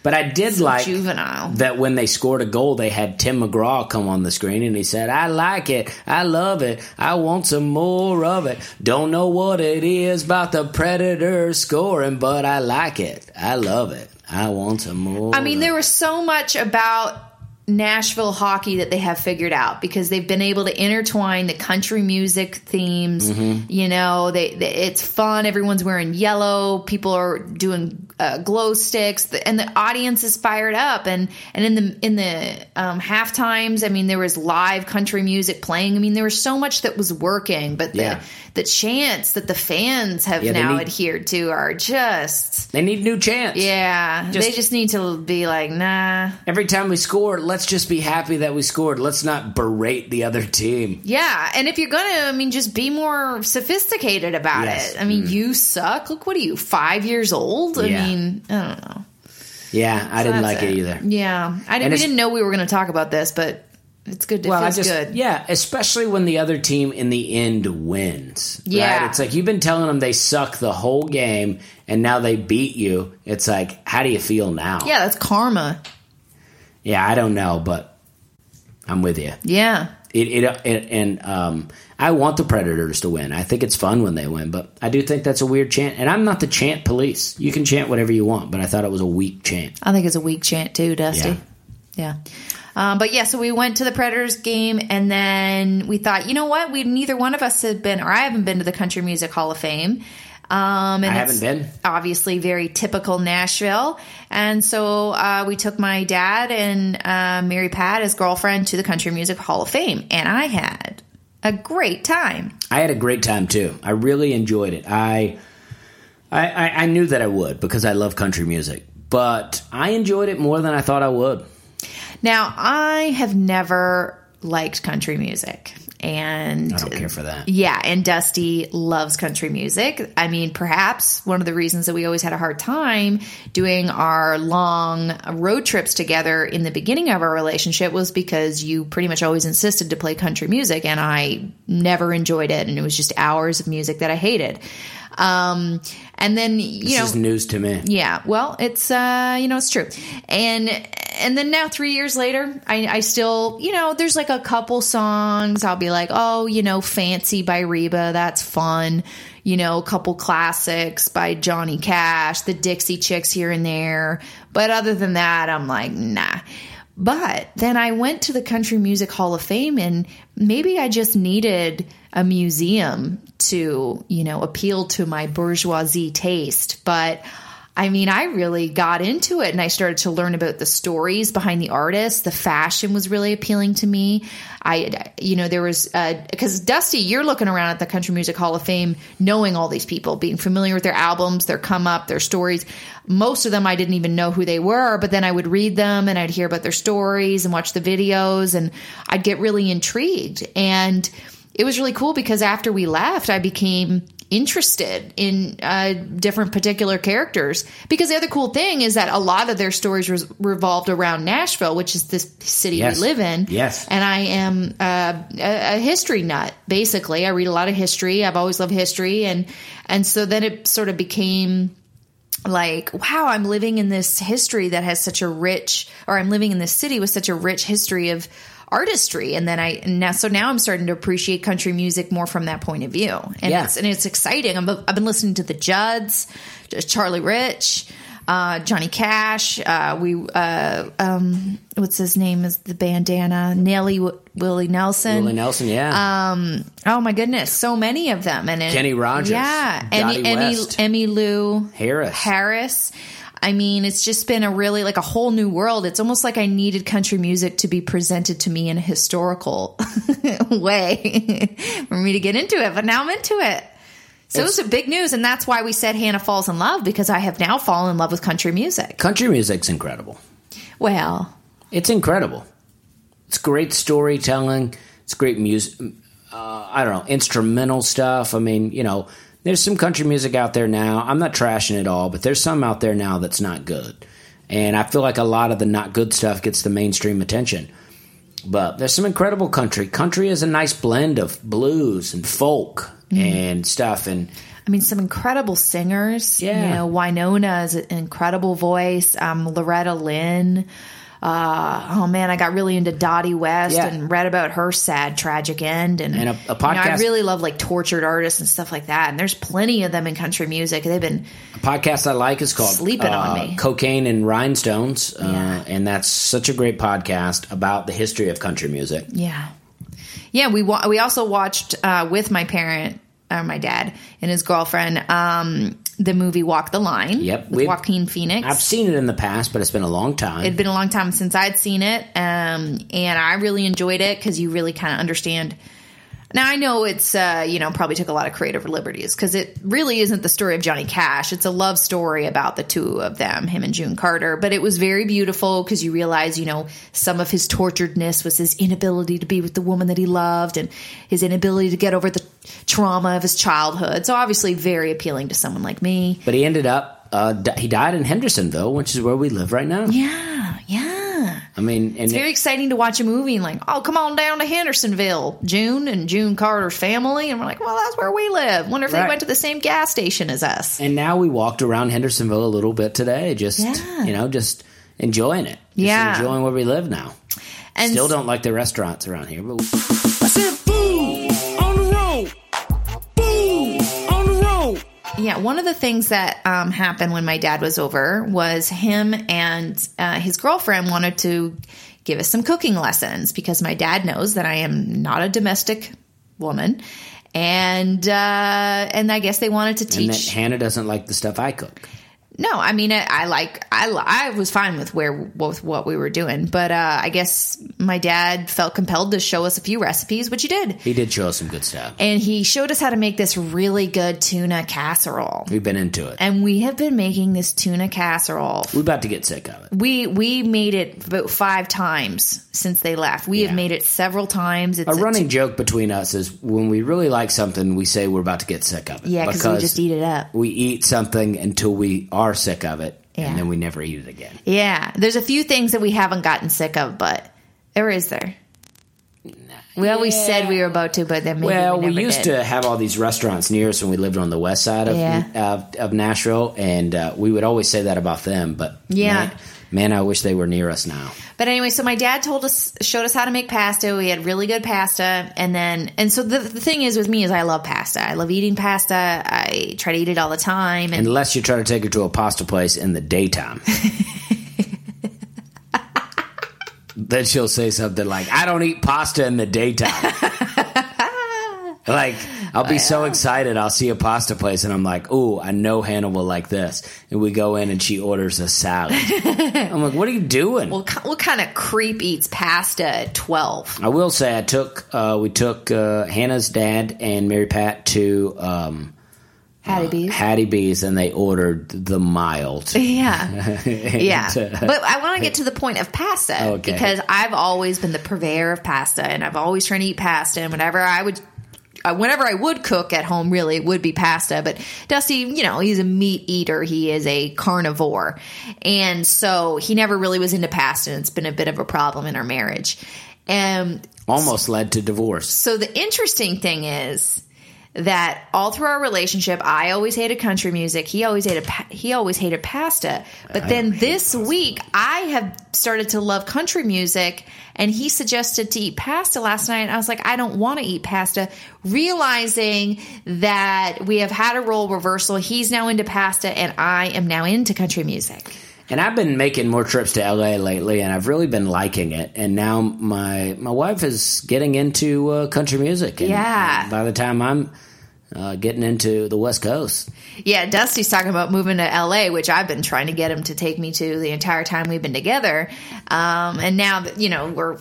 But I did like juvenile. that when they scored a goal, they had Tim McGraw come on the screen and he said, I like it. I love it. I want some more of it. Don't know what it is about the Predators scoring, but I like it. I love it. I want some more. I mean, there was so much about Nashville hockey that they have figured out because they've been able to intertwine the country music themes. Mm-hmm. You know, they, they it's fun. Everyone's wearing yellow. People are doing uh, glow sticks, and the audience is fired up. And and in the in the um, half times, I mean, there was live country music playing. I mean, there was so much that was working, but the Yeah. The chants that the fans have Yeah, now need- adhered to are just They need new chants. yeah. Just- they just need to be like, nah. Every time we score, let's just be happy that we scored. Let's not berate the other team. Yeah, and if you're gonna, I mean, just be more sophisticated about Yes. it. I mean, mm. you suck. Look, what are you, five years old? I Yeah. mean, I don't know. Yeah, I didn't like it, either. Yeah, I didn't, we didn't know we were going to talk about this, but it's good. It Well, I just good. yeah, especially when the other team in the end wins. Yeah. right? it's like you've been telling them they suck the whole game, and now they beat you. It's like, how do you feel now? Yeah, that's karma. yeah, I don't know, but I'm with you. Yeah, It, it, it and um, I want the Predators to win. I think it's fun when they win, but I do think that's a weird chant. And I'm not the chant police. You can chant whatever you want, but I thought it was a weak chant. I think it's a weak chant too, Dusty. Yeah. Um, but yeah, so we went to the Predators game, and then we thought, you know what? We neither one of us had been, or I haven't been to the Country Music Hall of Fame. Um, and I haven't been. Obviously, very typical Nashville, and so uh, we took my dad and uh, Mary Pat, his girlfriend, to the Country Music Hall of Fame, and I had a great time. I had a great time too. I really enjoyed it. I, I, I, I knew that I would because I love country music, but I enjoyed it more than I thought I would. Now, I have never liked country music, and I don't care for that. Yeah, and Dusty loves country music. I mean, perhaps one of the reasons that we always had a hard time doing our long road trips together in the beginning of our relationship was because you pretty much always insisted to play country music, and I never enjoyed it, and it was just hours of music that I hated. Um, and then you This know, is news to me. yeah, well, it's uh, you know, it's true. And and then now 3 years later, I I still, you know, there's like a couple songs I'll be like, "Oh, you know, Fancy by Reba, that's fun." You know, a couple classics by Johnny Cash, the Dixie Chicks here and there. But other than that, I'm like, "Nah." But then I went to the Country Music Hall of Fame and maybe I just needed a museum to, you know, appeal to my bourgeoisie taste. But I mean, I really got into it and I started to learn about the stories behind the artists. The fashion was really appealing to me. I, you know, there was, uh, because Dusty, you're looking around at the Country Music Hall of Fame, knowing all these people, being familiar with their albums, their come up, their stories. Most of them I didn't even know who they were, but then I would read them and I'd hear about their stories and watch the videos and I'd get really intrigued. And it was really cool because after we left, I became interested in uh, different particular characters. Because the other cool thing is that a lot of their stories res- revolved around Nashville, which is this city Yes. we live in. Yes. And I am uh, a, a history nut, basically. I read a lot of history. I've always loved history. And, and so then it sort of became like, wow, I'm living in this history that has such a rich, or I'm living in this city with such a rich history of artistry and then i and now so now i'm starting to appreciate country music more from that point of view and Yeah. it's and it's exciting I'm, i've been listening to the judds charlie rich uh, Johnny Cash, uh, we, uh, um, what's his name is the bandana, Nelly w- Willie Nelson. Willie Nelson, yeah. Um, Oh my goodness, so many of them, and it, Kenny Rogers, yeah, Dottie Emmy, Emmy, West. Emmylou Harris. Harris. I mean, it's just been a really like a whole new world. It's almost like I needed country music to be presented to me in a historical <laughs> way <laughs> for me to get into it. But now I'm into it. So it was a big news, and that's why we said Hannah falls in love because I have now fallen in love with country music. Country music's incredible. Well, It's incredible. It's great storytelling. It's great music. Uh, I don't know, instrumental stuff. I mean, you know, there's some country music out there now. I'm not trashing it all, but there's some out there now that's not good. And I feel like a lot of the not good stuff gets the mainstream attention. But there's some incredible country. Country is a nice blend of blues and folk and stuff. And I mean, some incredible singers. Yeah. You know, Wynonna is an incredible voice. Um, Loretta Lynn. Uh, oh man, I got really into Dottie West Yeah. and read about her sad, tragic end. And, And a- a you know, I really love like tortured artists and stuff like that. And there's plenty of them in country music. They've been, A podcast I like is called Sleeping on uh, Me. Cocaine and Rhinestones, uh, Yeah. and that's such a great podcast about the history of country music. yeah, yeah. We wa- we also watched uh, with my parent, or my dad and his girlfriend, um, the movie Walk the Line. Yep, with Joaquin Phoenix. I've seen it in the past, but it's been a long time. It'd been a long time since I'd seen it, um, and I really enjoyed it because you really kind of understand. Now I know it's uh, you know probably took a lot of creative liberties because it really isn't the story of Johnny Cash. It's a love story about the two of them, him and June Carter. But it was very beautiful because you realize you know some of his torturedness was his inability to be with the woman that he loved and his inability to get over the trauma of his childhood. So obviously very appealing to someone like me. but he ended up, uh, he died in Hendersonville, which is where we live right now. Yeah, yeah. I mean, and It's very exciting to watch a movie and like, oh, come on down to Hendersonville, June and June Carter's family, and we're like, well, that's where we live. Wonder if they went to the same gas station as us. and now we walked around Hendersonville a little bit today, just Yeah. you know, just enjoying it, just Yeah. enjoying where we live now. And Still don't like the restaurants around here, but Yeah, one of the things that um, happened when my dad was over was him and uh, his girlfriend wanted to give us some cooking lessons because my dad knows that I am not a domestic woman, and uh, and I guess they wanted to and that teach. Hannah doesn't like the stuff I cook. No, I mean, I, I like, I, I was fine with where, with what we were doing, but, uh, I guess my dad felt compelled to show us a few recipes, which he did. He did show us some good stuff. And he showed us how to make this really good tuna casserole. We've been into it. And we have been making this tuna casserole. We're about to get sick of it. We, we made it about five times since they left. We Yeah. have made it several times. It's A running joke between us is when we really like something, we say we're about to get sick of it. yeah, because we just eat it up. we eat something until we are sick of it, Yeah. and then we never eat it again. Yeah, there's a few things that we haven't gotten sick of, but or is there? We always said we were about to, but then maybe well, we, we, used did. to have all these restaurants near us when we lived on the west side of Yeah. of, of Nashville, and uh, we would always say that about them. But Yeah. man, man, I wish they were near us now. But anyway, so my dad told us, showed us how to make pasta. We had really good pasta, and then, and so the, the thing is with me is I love pasta. I love eating pasta. I try to eat it all the time, and Unless you try to take her to a pasta place in the daytime. <laughs> then she'll say something like, I don't eat pasta in the daytime. <laughs> like, I'll be so excited. I'll see a pasta place and I'm like, ooh, I know Hannah will like this. And we go in and she orders a salad. <laughs> I'm like, what are you doing? what, what kind of creep eats pasta at twelve? I will say I took, uh, we took uh, Hannah's dad and Mary Pat to um, Hattie B's. Hattie B's and they ordered the mild. <laughs> Yeah. <laughs> Yeah. Uh, But I want to get to the point of pasta Okay. because I've always been the purveyor of pasta and I've always tried to eat pasta and whenever I would uh, Uh, whenever I would cook at home really it would be pasta. But Dusty you know he's a meat eater. He is a carnivore. And so he never really was into pasta and it's been a bit of a problem in our marriage. And almost led to divorce. so the interesting thing is that all through our relationship, I always hated country music. He always hated he always hated pasta. But then this week, I have started to love country music, and he suggested to eat pasta last night. And I was like, I don't want to eat pasta. Realizing that we have had a role reversal. He's now into pasta, and I am now into country music. And I've been making more trips to LA lately, and I've really been liking it. And now my my wife is getting into uh, country music. And Yeah. By the time I'm uh, getting into the West Coast, Yeah, Dusty's talking about moving to LA, which I've been trying to get him to take me to the entire time we've been together. Um, and now that you know we're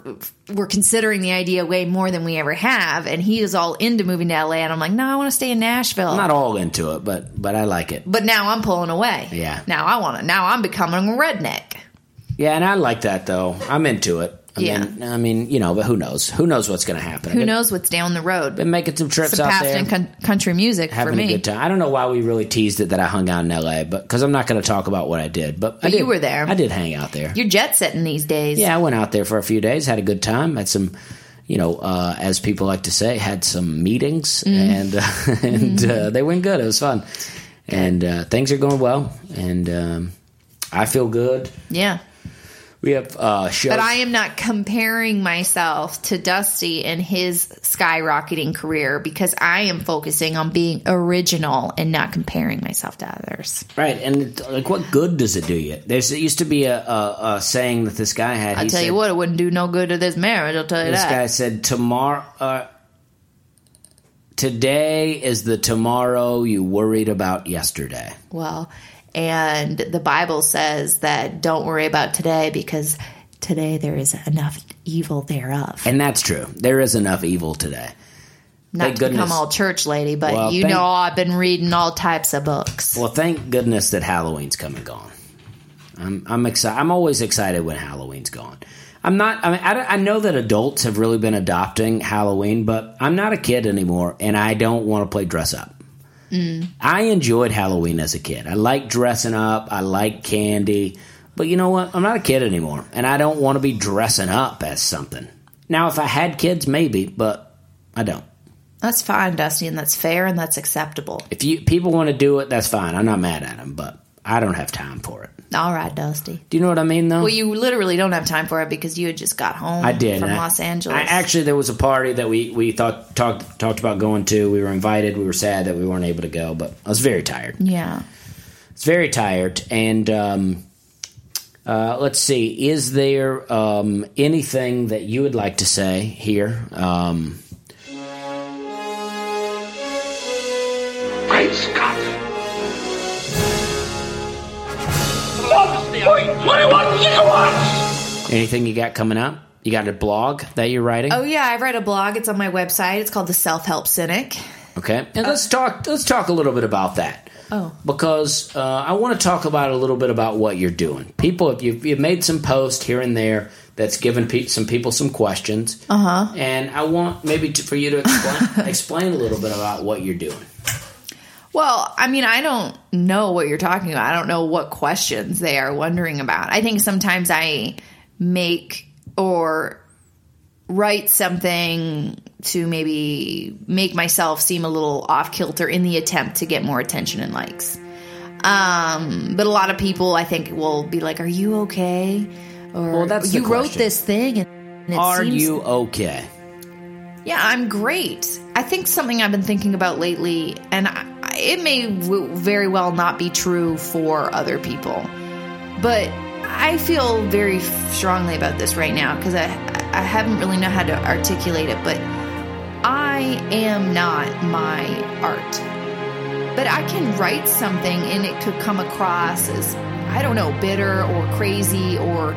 we're considering the idea way more than we ever have, and he is all into moving to LA, and I'm like, no, I want to stay in Nashville. I'm not all into it, but but I like it. but now I'm pulling away. Yeah. Now I want to. Now I'm becoming a redneck. Yeah, and I like that though. I'm into it. I Yeah. mean, I mean, you know, but who knows? Who knows what's going to happen? Who been- knows what's down the road? Been making some trips Some out past there. and con- country music having for me. a good time. I don't know why we really teased it that I hung out in LA, but because I'm not going to talk about what I did. But, I did, you were there. I did hang out there. You're jet setting these days. yeah, I went out there for a few days, had a good time, had some, you know, uh, as people like to say, had some meetings, Mm. and uh, <laughs> and uh, they went good. It was fun, and uh, things are going well, and um, I feel good. Yeah. We have uh, shows. But I am not comparing myself to Dusty and his skyrocketing career because I am focusing on being original and not comparing myself to others. right, and like, what good does it do you? There's there used to be a, a, a saying that this guy had. I'll He tell said, you what, it wouldn't do no good to this marriage. I'll tell you This that. This guy said tomorrow. Uh, today is the tomorrow you worried about yesterday. well, and the Bible says that don't worry about today because today there is enough evil thereof. And that's true. There is enough evil today. Not thank to goodness. become all church lady, but Well, you thank- know I've been reading all types of books. Well, thank goodness that Halloween's come and gone. I'm I'm excited. I'm always excited when Halloween's gone. I'm not. I mean, I, I know that adults have really been adopting Halloween, but I'm not a kid anymore, and I don't want to play dress up. Mm. I enjoyed Halloween as a kid. I like dressing up. I like candy. But you know what? I'm not a kid anymore, and I don't want to be dressing up as something. Now, if I had kids, maybe, but I don't. That's fine, Dusty, and that's fair and that's acceptable. If you people want to do it, that's fine. I'm not mad at them, but I don't have time for it. All right, Dusty. Do you know what I mean, though? Well, you literally don't have time for it because you had just got home I did from and I- Los Angeles. I, actually, there was a party that we we thought talked talked about going to. We were invited. We were sad that we weren't able to go, but I was very tired. yeah. It's very tired. And um, uh, let's see, is there um, anything that you would like to say here? Um, Great Scott! 21 gigawatts! anything you got coming up? You got a blog that you're writing? Oh yeah, I write a blog. It's on my website. It's called the Self Help Cynic. Okay, and let's talk. Let's talk a little bit about that. Oh. because uh, I want to talk about a little bit about what you're doing. People, if you've, you've made some posts here and there that's given pe- some people some questions, uh Uh-huh. huh, and I want maybe to, for you to explain <laughs> explain a little bit about what you're doing. Well, I mean, I don't know what you're talking about. I don't know what questions they are wondering about. I think sometimes I make or write something to maybe make myself seem a little off kilter in the attempt to get more attention and likes. Um, but a lot of people, I think, will be like, "Are you okay?" Or Well, that's you wrote this thing, and it Are seems- you okay? Yeah, I'm great. I think something I've been thinking about lately, and I, it may very well not be true for other people, but I feel very strongly about this right now because I I haven't really know how to articulate it, but I am not my art. But I can write something and it could come across as I don't know, bitter or crazy or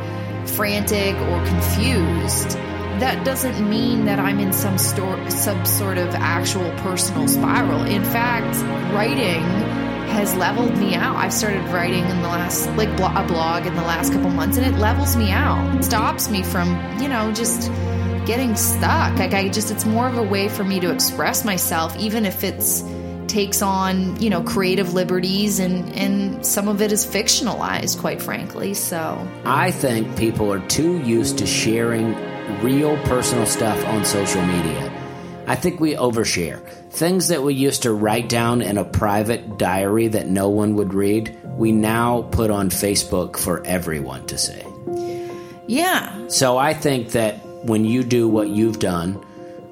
frantic or confused that doesn't mean that I'm in some store, some sort of actual personal spiral. In fact, writing has leveled me out. I've started writing in the last, like a blog in the last couple months, and it levels me out. It stops me from, you know, just getting stuck. Like I just, it's more of a way for me to express myself, even if it's takes on, you know, creative liberties and and some of it is fictionalized, quite frankly. So I think people are too used to sharing real personal stuff on social media. I think we overshare. Things that we used to write down in a private diary that no one would read, we now put on Facebook for everyone to see. Yeah. So I think that when you do what you've done,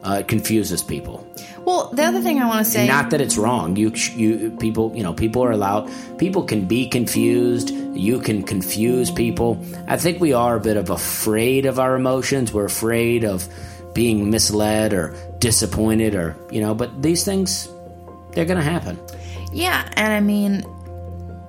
uh, it confuses people. Well, the other thing I want to say. Not that it's wrong. You, you, people, you know, people are allowed. People can be confused. You can confuse people. I think we are a bit of afraid of our emotions. We're afraid of being misled or disappointed, or you know. But these things, they're going to happen. Yeah, and I mean,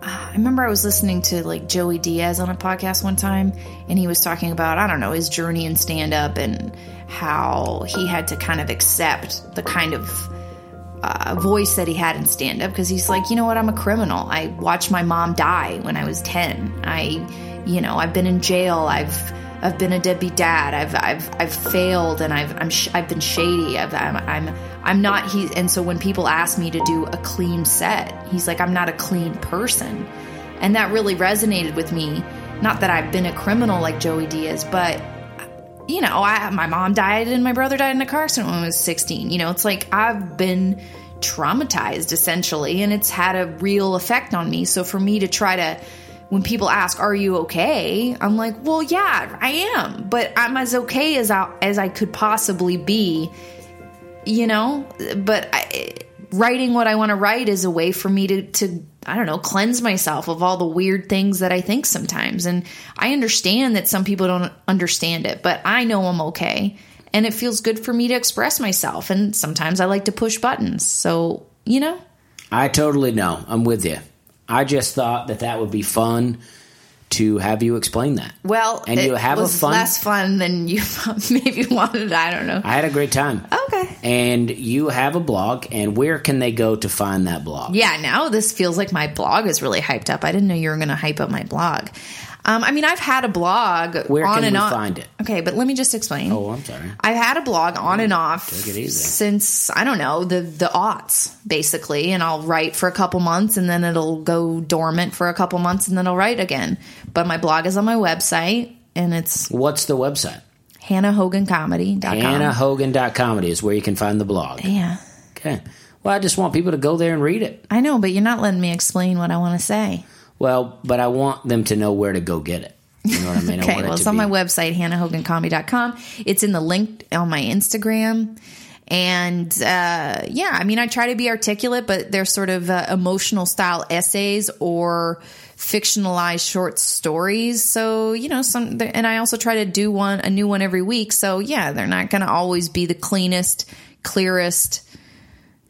I remember I was listening to like Joey Diaz on a podcast one time, and he was talking about I don't know his journey in stand up and how he had to kind of accept the kind of uh, voice that he had in stand up because he's like, you know what, I'm a criminal. I watched my mom die when I was ten. I, you know, I've been in jail. I've I've been a deadbeat dad. I've I've I've failed and I've I'm sh- I've been shady. I've, I'm I'm I'm not he. And so when people ask me to do a clean set, he's like, I'm not a clean person, and that really resonated with me. Not that I've been a criminal like Joey Diaz, but you know, I my mom died and my brother died in a car accident when I was 16. You know, it's like I've been traumatized essentially, and it's had a real effect on me. So for me to try to when people ask, "Are you okay?" I'm like, "Well, yeah, I am, but I'm as okay as I as I could possibly be." You know, but I, writing what I want to write is a way for me to to I don't know, cleanse myself of all the weird things that I think sometimes. And I understand that some people don't understand it, but I know I'm okay. And it feels good for me to express myself. And sometimes I like to push buttons. So, you know? I totally know. I'm with you. I just thought that that would be fun to have you explain that. Well, and you it have a was fun. less fun than you <laughs> maybe wanted. I don't know. I had a great time. Okay. And you have a blog, and where can they go to find that blog? Yeah, now this feels like my blog is really hyped up. I didn't know you were going to hype up my blog. Um, I mean, I've had a blog Where on can and we on. find it? Okay, but let me just explain. Oh, I'm sorry. I've had a blog on and off take it easy. since I don't know the the aughts basically, and I'll write for a couple months and then it'll go dormant for a couple months and then I'll write again. But my blog is on my website and it's What's the website? hannahhogancomedy.com. HannahHogan.comedy is where you can find the blog. Yeah, Okay. Well, I just want people to go there and read it. I know, but you're not letting me explain what I want to say. Well, but I want them to know where to go get it. You know what I mean? I <laughs> Okay, it well, it's on be- my website, hannahhogancomedy.com. It's in the link on my Instagram. And uh, yeah, I mean, I try to be articulate, but they're sort of uh, emotional style essays or fictionalized short stories. So, you know, some, and I also try to do one, a new one every week. So, yeah, they're not going to always be the cleanest, clearest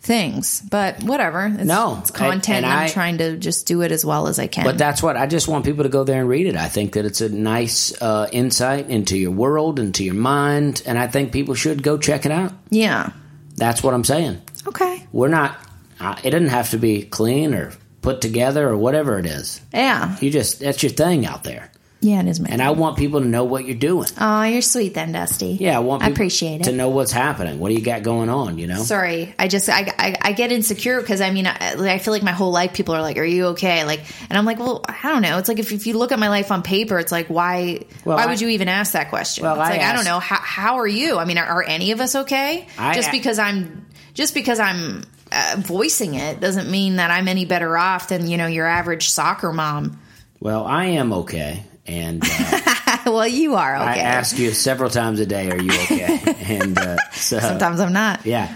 things, but whatever. It's, No, it's content. and I'm I- trying to just do it as well as I can. But that's what I just want people to go there and read it. I think that it's a nice uh, insight into your world, into your mind, and I think people should go check it out. yeah. That's what I'm saying. Okay. We're not. Uh, it doesn't have to be clean or put together or whatever it is. Yeah. You just that's your thing out there, Yeah, it is my and I want people to know what you're doing. Oh, you're sweet then, Dusty. Yeah, I want I people appreciate to it. know what's happening. What do you got going on? You know. Sorry, I just I, I, I get insecure because I mean I, I feel like my whole life people are like, "Are you okay?" Like, and I'm like, "Well, I don't know." It's like if, if you look at my life on paper, it's like why Well, why I- would you even ask that question? Well, it's I like I don't know how how are you? I mean, are, are any of us okay? I just because I'm just because I'm uh, voicing it doesn't mean that I'm any better off than you know your average soccer mom. Well, I am okay, and uh, <laughs> well, you are okay. I ask you several times a day, "Are you okay?" <laughs> and uh, so Sometimes I'm not. Yeah.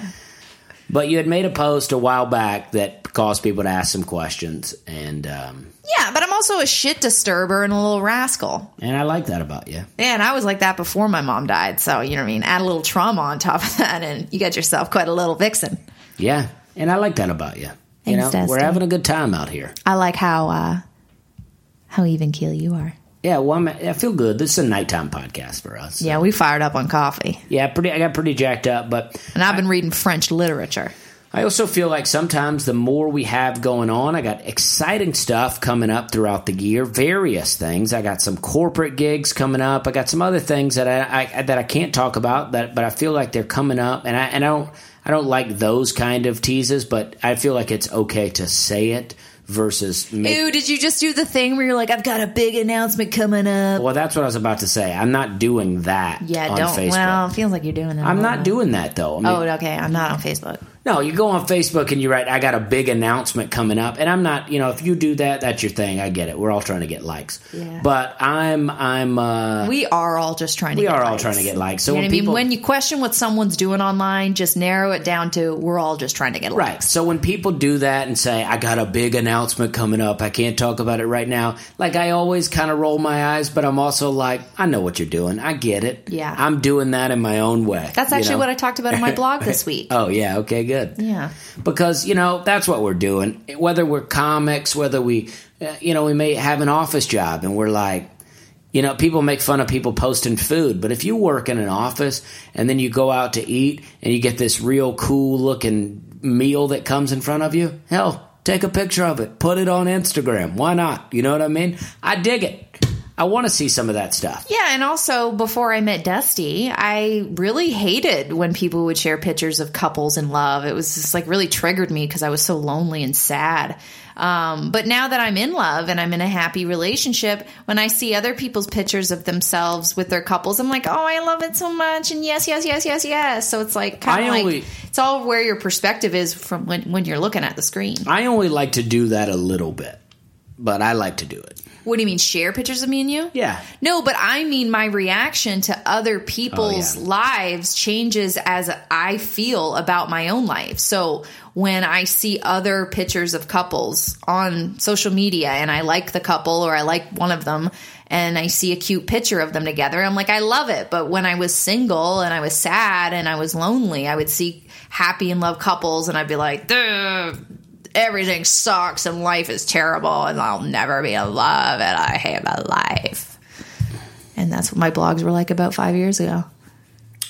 But you had made a post a while back that caused people to ask some questions, and um, Yeah, but I'm also a shit disturber and a little rascal. and I like that about you. Yeah, and I was like that before my mom died. So, you know what I mean? Add a little trauma on top of <laughs> that, and you got yourself quite a little vixen. Yeah, and I like that about you. You Thanks, know, we're having a good time out here. I like how, uh, how even keel you are. Yeah, well, I'm, I feel good. This is a nighttime podcast for us. Yeah, we fired up on coffee. yeah, pretty. I got pretty jacked up, but And I've been reading French literature. I also feel like sometimes the more we have going on, I got exciting stuff coming up throughout the year, various things. I got some corporate gigs coming up. I got some other things that I, I that I can't talk about, that but I feel like they're coming up, and I and I don't I don't like those kind of teases, but I feel like it's okay to say it versus make, Ew, did you just do the thing where you're like, I've got a big announcement coming up? well that's what I was about to say I'm not doing that yeah, on don't. Facebook Well, it feels like you're doing it. I'm not doing that though I mean, Oh, okay. I'm not on Facebook. No, you go on Facebook and you write, I got a big announcement coming up. And I'm not, you know, if you do that, that's your thing. I get it. We're all trying to get likes. Yeah. But I'm, I'm, uh, We are all just trying to we get are all likes. trying to get likes. So You know when I mean? people, When you question what someone's doing online, just narrow it down to we're all just trying to get right. likes. So when people do that and say, I got a big announcement coming up, I can't talk about it right now. Like I always kind of roll my eyes, but I'm also like, I know what you're doing. I get it. Yeah. I'm doing that in my own way. That's you actually know? what I talked about in my <laughs> blog this week. Oh yeah, okay, good. Yeah. because you know that's what we're doing. Whether we're comics whether we uh, you know we may have an office job and we're like you know people make fun of people posting food but if you work in an office and then you go out to eat and you get this real cool looking meal that comes in front of you hell take a picture of it. Put it on instagram. Why not? You know what i mean? I dig it i want to see some of that stuff Yeah, and also before I met Dusty, I really hated when people would share pictures of couples in love. It was just like really triggered me because I was so lonely and sad. Um, but now that I'm in love and I'm in a happy relationship, when I see other people's pictures of themselves with their couples, I'm like, oh, I love it so much, and yes, yes, yes, yes, yes. So it's like kind of only- like it's all where your perspective is from when when you're looking at the screen. i only like to do that a little bit but i like to do it What do you mean, share pictures of me and you? yeah No, but I mean my reaction to other people's Oh, yeah. lives changes as I feel about my own life. So when I see other pictures of couples on social media and I like the couple or I like one of them and I see a cute picture of them together, I'm like, I love it. But when I was single and I was sad and I was lonely, I would see happy and love couples and I'd be like, "Duh, everything sucks and life is terrible and I'll never be in love and I hate my life. And that's what my blogs were like about five years ago.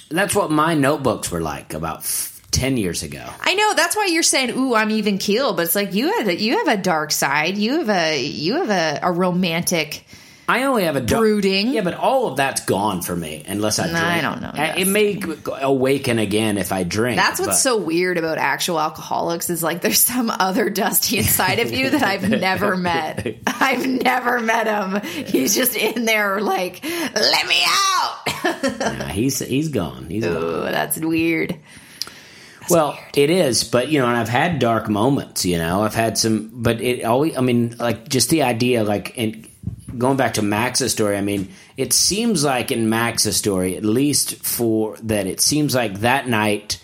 That's what my notebooks were like about f- 10 years ago. I know that's why you're saying, "Ooh, I'm even keel," but it's like you had a, you have a dark side. You have a you have a, a romantic. I only have a dark, Brooding. Yeah, but all of that's gone for me unless I drink. I don't know, Uh, It may awaken again if I drink. That's what's but- so weird about actual alcoholics is like there's some other dusty inside of you that I've never <laughs> met. I've never met him. He's just in there like, "Let me out." <laughs> Nah, he's he's gone. He's gone. That's weird. well, it is, but you know, and I've had dark moments. You know, I've had some, but it always. I mean, like just the idea, like, and going back to Max's story. I mean, it seems like in Max's story, at least for that, it seems like that night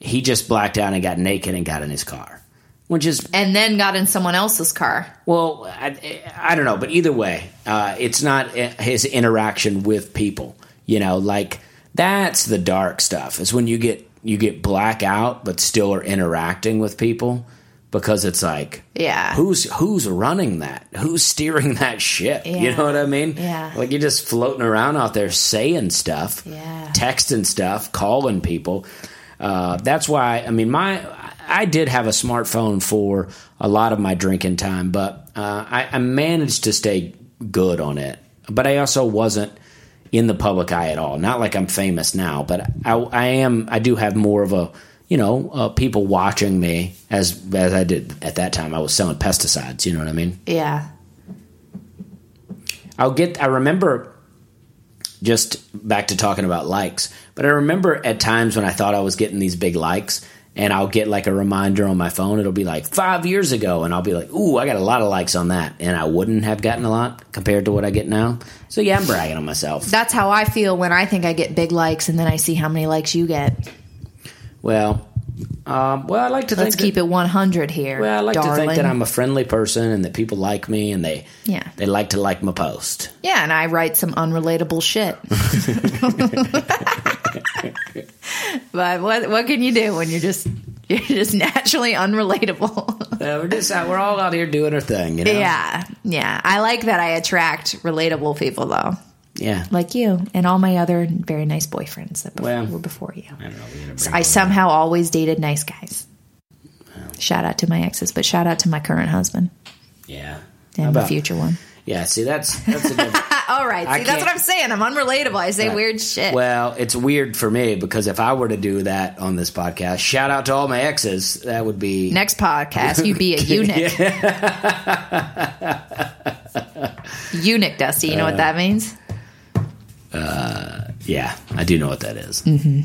he just blacked out and got naked and got in his car, which is And then got in someone else's car. Well, I, I don't know, but either way, uh, it's not his interaction with people. You know, like that's the dark stuff. Is when you get you get black out, but still are interacting with people because it's like, Yeah. who's who's running that? Who's steering <laughs> that ship? You know what I mean? Yeah. Like you're just floating around out there saying stuff, Yeah. texting stuff, calling people. Uh, that's why I mean my I did have a smartphone for a lot of my drinking time, but uh, I, I managed to stay good on it. But I also wasn't in the public eye at all. Not like I'm famous now, but I, I am. I do have more of a you know uh, people watching me as as I did at that time. I was selling pesticides. You know what I mean? Yeah. I'll get. I remember just back to talking about likes, but I remember at times when I thought I was getting these big likes, and I'll get like a reminder on my phone. It'll be like five years ago, and I'll be like, "Ooh, I got a lot of likes on that," and I wouldn't have gotten a lot compared to what I get now. So yeah, I'm bragging on myself. That's how I feel when I think I get big likes and then I see how many likes you get. Well, um, well, I like to Let's think keep that, it 100 here. Well, I like darling. to think that I'm a friendly person and that people like me and they Yeah. they like to like my post. Yeah, and I write some unrelatable shit. <laughs> but what what can you do when you're just you're just naturally unrelatable? Uh, we're just out, we're all out here doing our thing, you know. yeah. Yeah. I like that I attract relatable people though. Yeah. Like you and all my other very nice boyfriends that bef- Well, were before you. I don't know. So I somehow always dated nice guys. Shout out to my exes, but shout out to my current husband. Yeah. And the future one. Yeah. See, that's that's a different. <laughs> All right. See, that's what I'm saying. I'm unrelatable. I say weird shit. Well, it's weird for me because if I were to do that on this podcast, shout out to all my exes, that would be Next podcast, You'd be a <laughs> eunuch. eunuch, Dusty. You know what uh, that means? Yeah, I do know what that is. Mm.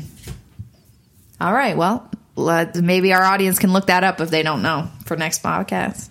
All right. Well, let, maybe our audience can look that up if they don't know for next podcast.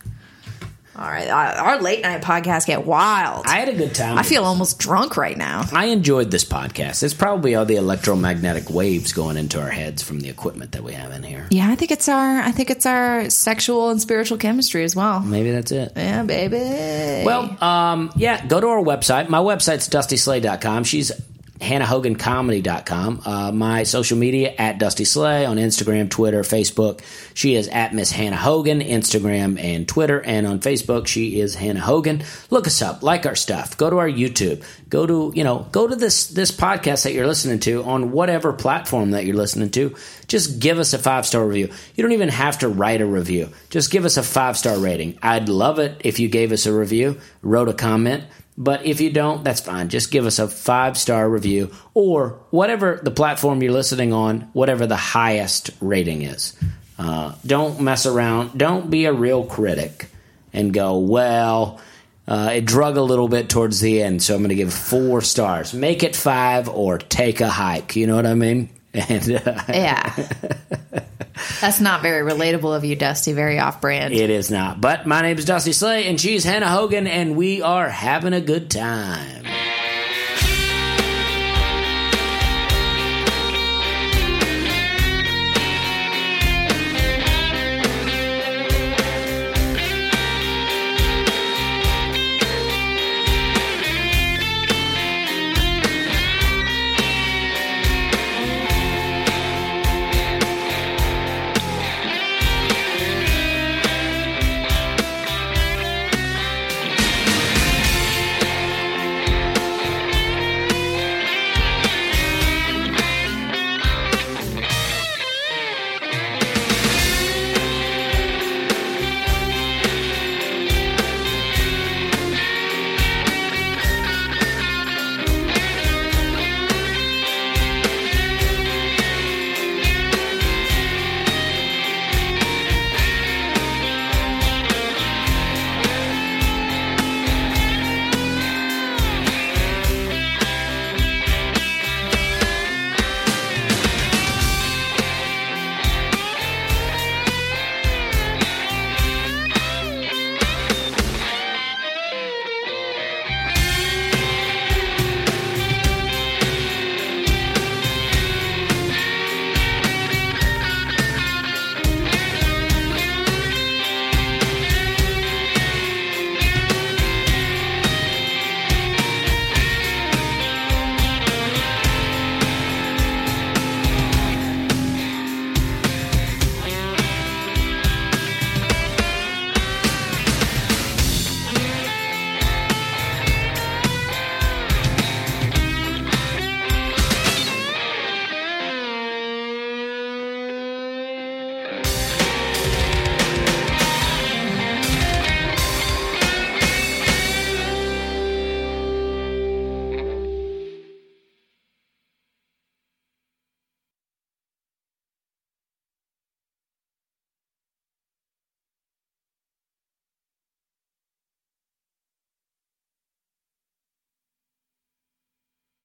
All right. Our late night podcast get wild. I had a good time. I feel almost drunk right now. I enjoyed this podcast. It's probably all the electromagnetic waves going into our heads from the equipment that we have in here. Yeah, I think it's our I think it's our sexual and spiritual chemistry as well. Maybe that's it. Yeah, baby. Well, um, yeah, go to our website. My website's dustyslay.com. She's hannahhogancomedy.com. Uh, my social media at Dusty Slay on Instagram, Twitter, Facebook. She is at Miss Hannah Hogan, Instagram and Twitter. And on Facebook, she is Hannah Hogan. Look us up, like our stuff. Go to our YouTube. Go to, you know, go to this, this podcast that you're listening to on whatever platform that you're listening to. Just give us a five star review. You don't even have to write a review. Just give us a five star rating. I'd love it if you gave us a review, wrote a comment. But if you don't, that's fine. Just give us a five star review or whatever the platform you're listening on, whatever the highest rating is. Uh, don't mess around. Don't be a real critic and go, well, uh, it drug a little bit towards the end, so I'm going to give four stars. Make it five or take a hike. You know what I mean? And uh, yeah. That's not very relatable of you, Dusty. Very off brand. it is not. But my name is Dusty Slay, and she's Hannah Hogan, and we are having a good time.